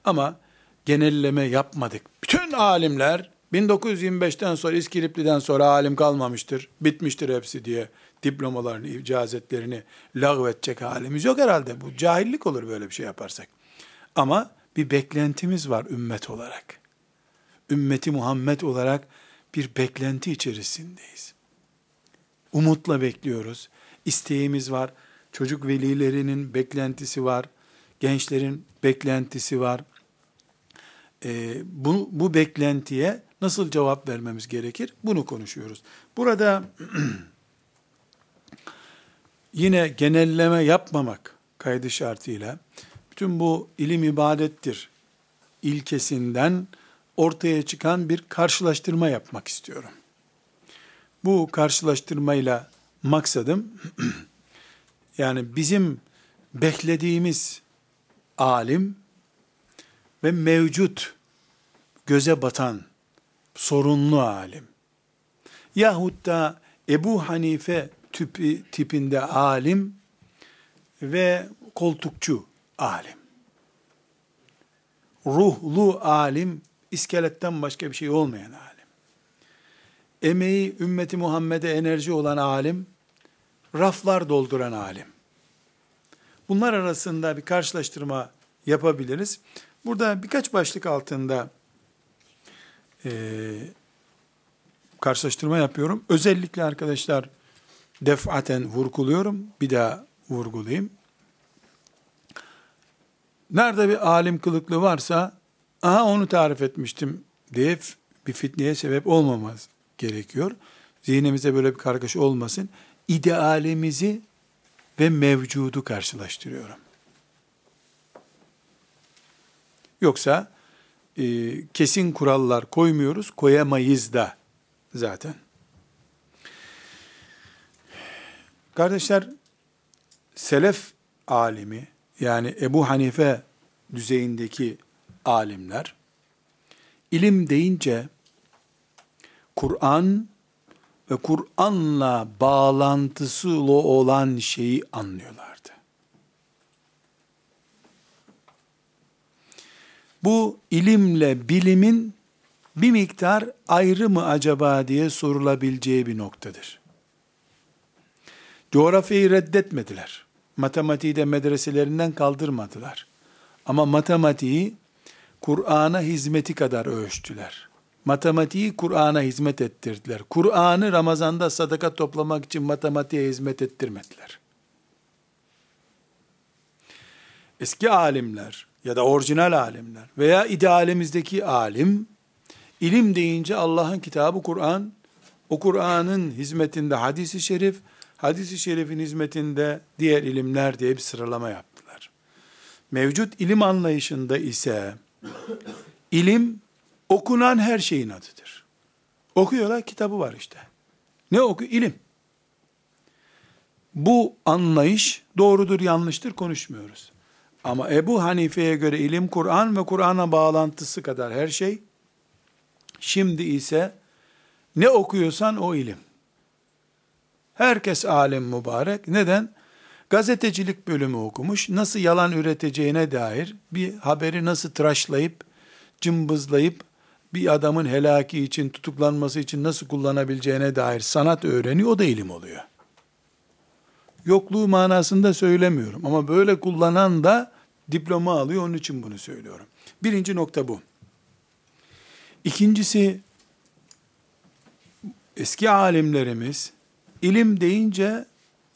Ama genelleme yapmadık. Bütün alimler 1925'ten sonra İskilipli'den sonra alim kalmamıştır, bitmiştir hepsi diye diplomalarını, icazetlerini lağvedecek halimiz yok herhalde. Bu cahillik olur böyle bir şey yaparsak. Ama bir beklentimiz var ümmet olarak. Ümmeti Muhammed olarak bir beklenti içerisindeyiz. Umutla bekliyoruz. İsteğimiz var. Çocuk velilerinin beklentisi var. Gençlerin beklentisi var e, bu, bu beklentiye nasıl cevap vermemiz gerekir? Bunu konuşuyoruz. Burada yine genelleme yapmamak kaydı şartıyla bütün bu ilim ibadettir ilkesinden ortaya çıkan bir karşılaştırma yapmak istiyorum. Bu karşılaştırmayla maksadım yani bizim beklediğimiz alim ve mevcut göze batan sorunlu alim yahut da Ebu Hanife tipi, tipinde alim ve koltukçu alim. Ruhlu alim, iskeletten başka bir şey olmayan alim. Emeği ümmeti Muhammed'e enerji olan alim, raflar dolduran alim. Bunlar arasında bir karşılaştırma yapabiliriz. Burada birkaç başlık altında e, karşılaştırma yapıyorum. Özellikle arkadaşlar defaten vurguluyorum. Bir daha vurgulayayım. Nerede bir alim kılıklı varsa aha onu tarif etmiştim diye bir fitneye sebep olmamaz gerekiyor. Zihnimize böyle bir kargaşa olmasın. İdealimizi ve mevcudu karşılaştırıyorum. Yoksa e, kesin kurallar koymuyoruz, koyamayız da zaten. Kardeşler, selef alimi, yani Ebu Hanife düzeyindeki alimler, ilim deyince Kur'an ve Kur'an'la bağlantısı olan şeyi anlıyorlardı. Bu ilimle bilimin bir miktar ayrı mı acaba diye sorulabileceği bir noktadır. Coğrafyayı reddetmediler. Matematiği de medreselerinden kaldırmadılar. Ama matematiği Kur'an'a hizmeti kadar ölçtüler. Matematiği Kur'an'a hizmet ettirdiler. Kur'an'ı Ramazan'da sadaka toplamak için matematiğe hizmet ettirmediler. Eski alimler ya da orijinal alimler veya idealimizdeki alim, ilim deyince Allah'ın kitabı Kur'an, o Kur'an'ın hizmetinde hadisi şerif, hadisi şerifin hizmetinde diğer ilimler diye bir sıralama yaptılar. Mevcut ilim anlayışında ise ilim okunan her şeyin adıdır. Okuyorlar kitabı var işte. Ne oku? İlim. Bu anlayış doğrudur yanlıştır konuşmuyoruz. Ama Ebu Hanife'ye göre ilim Kur'an ve Kur'an'a bağlantısı kadar her şey. Şimdi ise ne okuyorsan o ilim. Herkes alim mübarek. Neden? Gazetecilik bölümü okumuş. Nasıl yalan üreteceğine dair bir haberi nasıl tıraşlayıp, cımbızlayıp, bir adamın helaki için, tutuklanması için nasıl kullanabileceğine dair sanat öğreniyor. O da ilim oluyor. Yokluğu manasında söylemiyorum. Ama böyle kullanan da diploma alıyor. Onun için bunu söylüyorum. Birinci nokta bu. İkincisi, eski alimlerimiz ilim deyince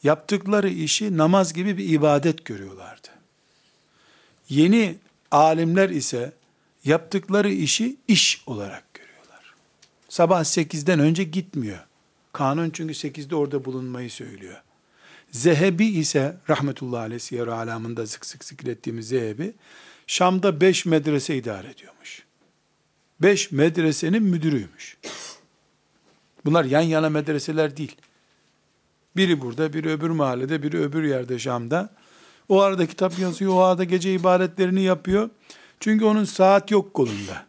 yaptıkları işi namaz gibi bir ibadet görüyorlardı. Yeni alimler ise yaptıkları işi iş olarak görüyorlar. Sabah 8'den önce gitmiyor. Kanun çünkü 8'de orada bulunmayı söylüyor. Zehebi ise rahmetullahi aleyhi siyer alamında sık sık zikrettiğimiz Zehebi Şam'da 5 medrese idare ediyormuş. 5 medresenin müdürüymüş. Bunlar yan yana medreseler değil. Biri burada, biri öbür mahallede, biri öbür yerde Şam'da. O arada kitap yazıyor, o arada gece ibadetlerini yapıyor. Çünkü onun saat yok kolunda.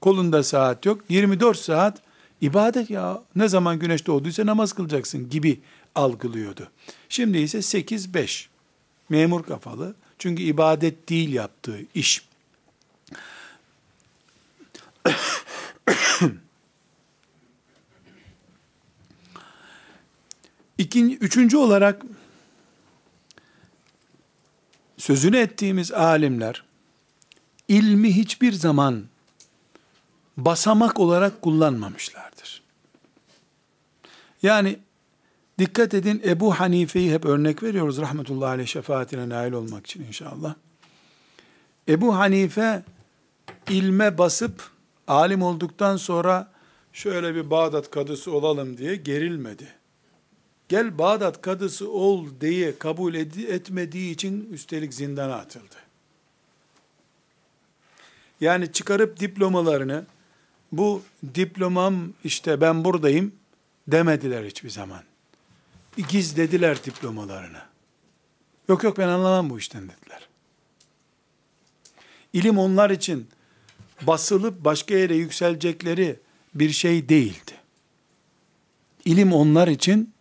Kolunda saat yok. 24 saat ibadet ya. Ne zaman güneş doğduysa namaz kılacaksın gibi algılıyordu. Şimdi ise 8-5. Memur kafalı. Çünkü ibadet değil yaptığı iş. İkinci, üçüncü olarak sözünü ettiğimiz alimler ilmi hiçbir zaman basamak olarak kullanmamışlardır. Yani dikkat edin Ebu Hanife'yi hep örnek veriyoruz rahmetullahi aleyh şefaatine nail olmak için inşallah. Ebu Hanife ilme basıp alim olduktan sonra şöyle bir Bağdat kadısı olalım diye gerilmedi. Gel Bağdat kadısı ol diye kabul etmediği için üstelik zindana atıldı. Yani çıkarıp diplomalarını bu diplomam işte ben buradayım demediler hiçbir zaman. Gizlediler diplomalarını. Yok yok ben anlamam bu işten dediler. İlim onlar için basılıp başka yere yükselecekleri bir şey değildi. İlim onlar için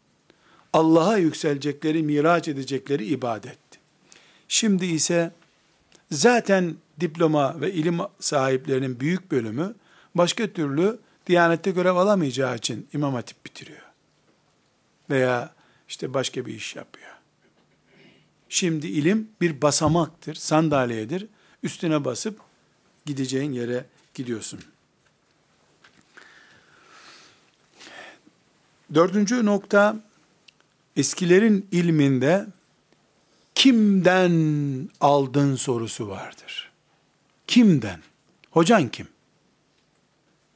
Allah'a yükselecekleri, miraç edecekleri ibadetti. Şimdi ise zaten diploma ve ilim sahiplerinin büyük bölümü başka türlü Diyanette görev alamayacağı için imam hatip bitiriyor. Veya işte başka bir iş yapıyor. Şimdi ilim bir basamaktır, sandalyedir. Üstüne basıp gideceğin yere gidiyorsun. Dördüncü nokta, eskilerin ilminde kimden aldın sorusu vardır. Kimden? Hocan kim?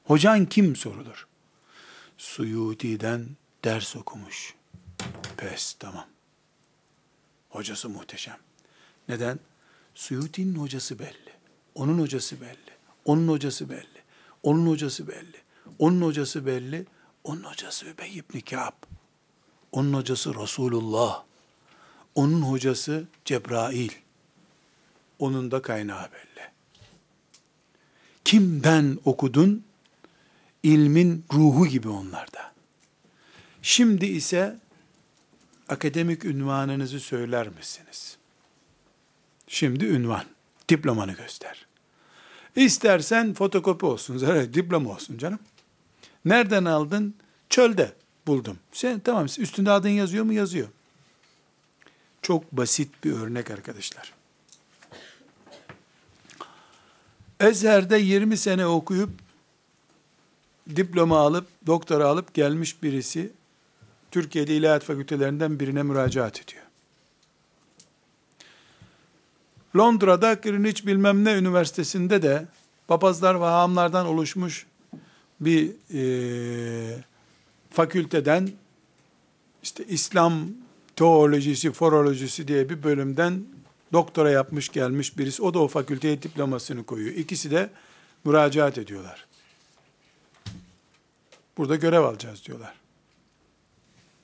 Hocan kim sorulur? Suyuti'den ders okumuş. Pes tamam. Hocası muhteşem. Neden? Suyuti'nin hocası belli. Onun hocası belli. Onun hocası belli. Onun hocası belli. Onun hocası belli. Onun hocası Übey ibn Ka'b. Onun hocası Resulullah. Onun hocası Cebrail. Onun da kaynağı belli. Kimden okudun? İlmin ruhu gibi onlarda. Şimdi ise akademik ünvanınızı söyler misiniz? Şimdi ünvan, diplomanı göster. İstersen fotokopi olsun, zaten diploma olsun canım. Nereden aldın? Çölde buldum. Sen tamam üstünde adın yazıyor mu? Yazıyor. Çok basit bir örnek arkadaşlar. Ezher'de 20 sene okuyup diploma alıp doktora alıp gelmiş birisi Türkiye'de ilahiyat fakültelerinden birine müracaat ediyor. Londra'da Greenwich bilmem ne üniversitesinde de papazlar ve hahamlardan oluşmuş bir e, fakülteden işte İslam teolojisi, forolojisi diye bir bölümden doktora yapmış gelmiş birisi. O da o fakülteye diplomasını koyuyor. İkisi de müracaat ediyorlar. Burada görev alacağız diyorlar.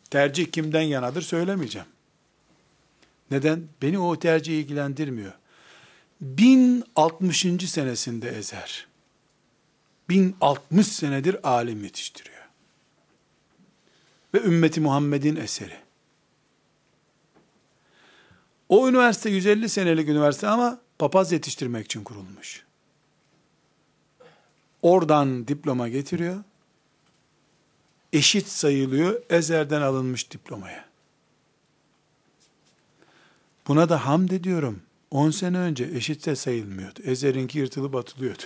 Tercih kimden yanadır söylemeyeceğim. Neden? Beni o tercih ilgilendirmiyor. 1060. senesinde Ezer. 1060 senedir alim yetiştiriyor. Ve ümmeti Muhammed'in eseri. O üniversite 150 senelik üniversite ama papaz yetiştirmek için kurulmuş. Oradan diploma getiriyor. Eşit sayılıyor Ezer'den alınmış diplomaya. Buna da hamd ediyorum. 10 sene önce eşitse sayılmıyordu. Ezer'inki yırtılıp atılıyordu.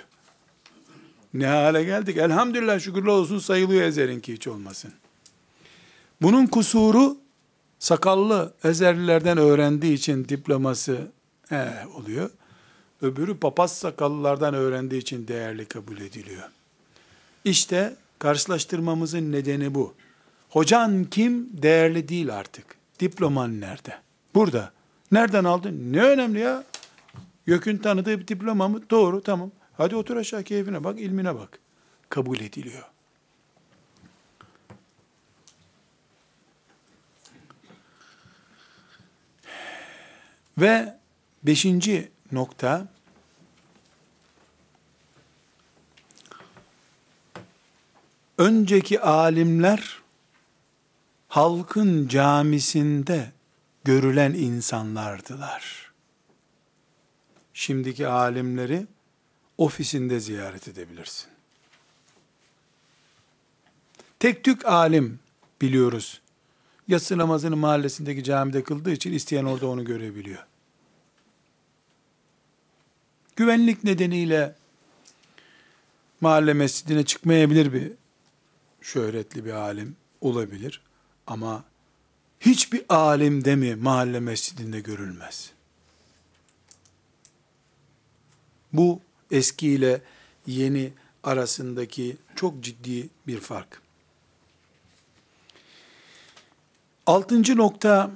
Ne hale geldik? Elhamdülillah şükürler olsun sayılıyor Ezer'inki hiç olmasın. Bunun kusuru sakallı Ezerlilerden öğrendiği için diploması he, oluyor. Öbürü papaz sakallılardan öğrendiği için değerli kabul ediliyor. İşte karşılaştırmamızın nedeni bu. Hocan kim? Değerli değil artık. Diploman nerede? Burada. Nereden aldın? Ne önemli ya? Gök'ün tanıdığı bir diploma mı? Doğru, tamam. Hadi otur aşağı keyfine bak, ilmine bak. Kabul ediliyor. Ve beşinci nokta, önceki alimler halkın camisinde görülen insanlardılar. Şimdiki alimleri ofisinde ziyaret edebilirsin. Tek tük alim biliyoruz. Yatsı namazını mahallesindeki camide kıldığı için isteyen orada onu görebiliyor. Güvenlik nedeniyle mahalle mescidine çıkmayabilir bir şöhretli bir alim olabilir. Ama hiçbir alim de mi mahalle mescidinde görülmez? Bu eski ile yeni arasındaki çok ciddi bir fark. Altıncı nokta,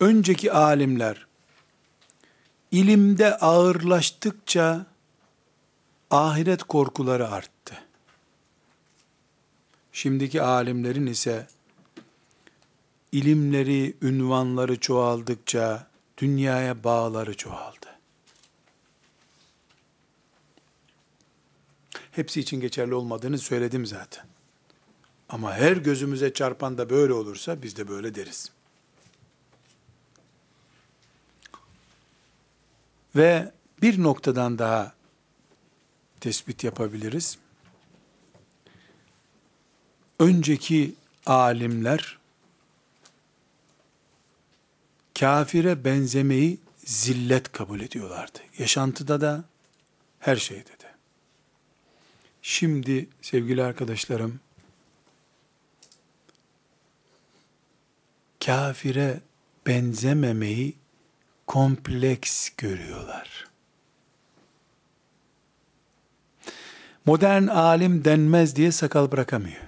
önceki alimler, ilimde ağırlaştıkça ahiret korkuları arttı. Şimdiki alimlerin ise ilimleri, ünvanları çoğaldıkça dünyaya bağları çoğaldı. Hepsi için geçerli olmadığını söyledim zaten. Ama her gözümüze çarpan da böyle olursa biz de böyle deriz. Ve bir noktadan daha tespit yapabiliriz. Önceki alimler kafire benzemeyi zillet kabul ediyorlardı. Yaşantıda da her şeyde de. Şimdi sevgili arkadaşlarım kafire benzememeyi kompleks görüyorlar. Modern alim denmez diye sakal bırakamıyor.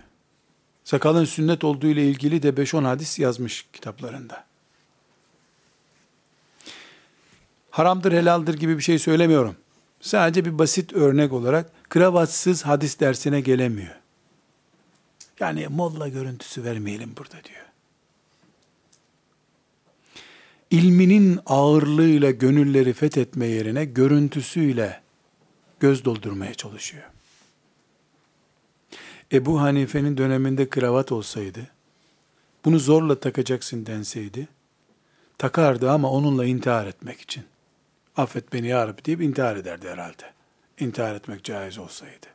Sakalın sünnet olduğu ile ilgili de 5-10 hadis yazmış kitaplarında. Haramdır, helaldir gibi bir şey söylemiyorum. Sadece bir basit örnek olarak kravatsız hadis dersine gelemiyor. Yani molla görüntüsü vermeyelim burada diyor. İlminin ağırlığıyla gönülleri fethetme yerine görüntüsüyle göz doldurmaya çalışıyor. Ebu Hanife'nin döneminde kravat olsaydı, bunu zorla takacaksın denseydi, takardı ama onunla intihar etmek için. Affet beni ya Rabbi deyip intihar ederdi herhalde. İntihar etmek caiz olsaydı.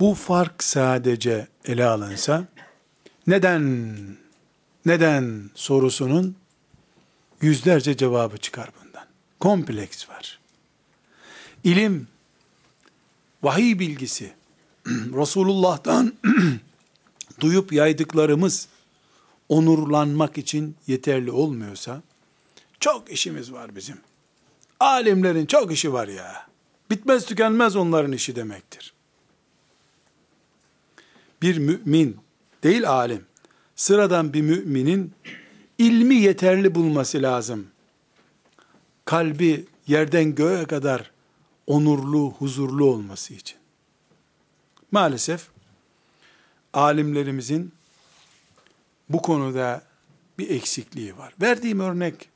Bu fark sadece ele alınsa, neden, neden sorusunun yüzlerce cevabı çıkar bundan. Kompleks var. İlim, vahiy bilgisi, Resulullah'tan duyup yaydıklarımız onurlanmak için yeterli olmuyorsa, çok işimiz var bizim. Alimlerin çok işi var ya. Bitmez tükenmez onların işi demektir. Bir mümin, değil alim, sıradan bir müminin ilmi yeterli bulması lazım. Kalbi yerden göğe kadar onurlu, huzurlu olması için. Maalesef alimlerimizin bu konuda bir eksikliği var. Verdiğim örnek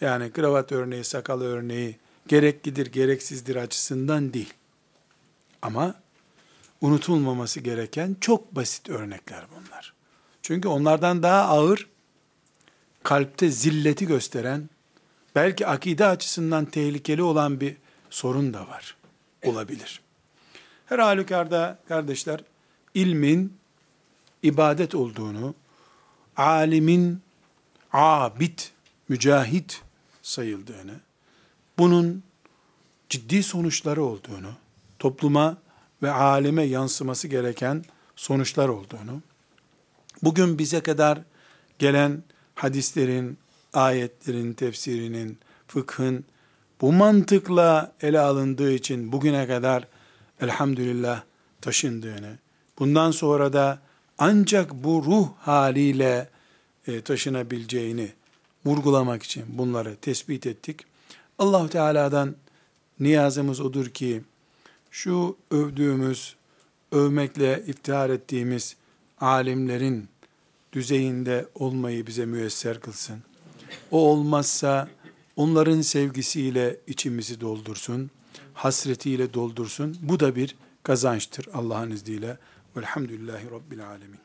yani kravat örneği, sakal örneği gereklidir, gereksizdir açısından değil. Ama unutulmaması gereken çok basit örnekler bunlar. Çünkü onlardan daha ağır kalpte zilleti gösteren belki akide açısından tehlikeli olan bir sorun da var. Olabilir. Her halükarda kardeşler ilmin ibadet olduğunu, alimin abid, mücahit sayıldığını, bunun ciddi sonuçları olduğunu, topluma ve aleme yansıması gereken sonuçlar olduğunu, bugün bize kadar gelen hadislerin, ayetlerin, tefsirinin, fıkhın bu mantıkla ele alındığı için bugüne kadar elhamdülillah taşındığını, bundan sonra da ancak bu ruh haliyle e, taşınabileceğini vurgulamak için bunları tespit ettik. allah Teala'dan niyazımız odur ki, şu övdüğümüz, övmekle iftihar ettiğimiz alimlerin düzeyinde olmayı bize müyesser kılsın. O olmazsa onların sevgisiyle içimizi doldursun, hasretiyle doldursun. Bu da bir kazançtır Allah'ın izniyle. Velhamdülillahi Rabbil Alemin.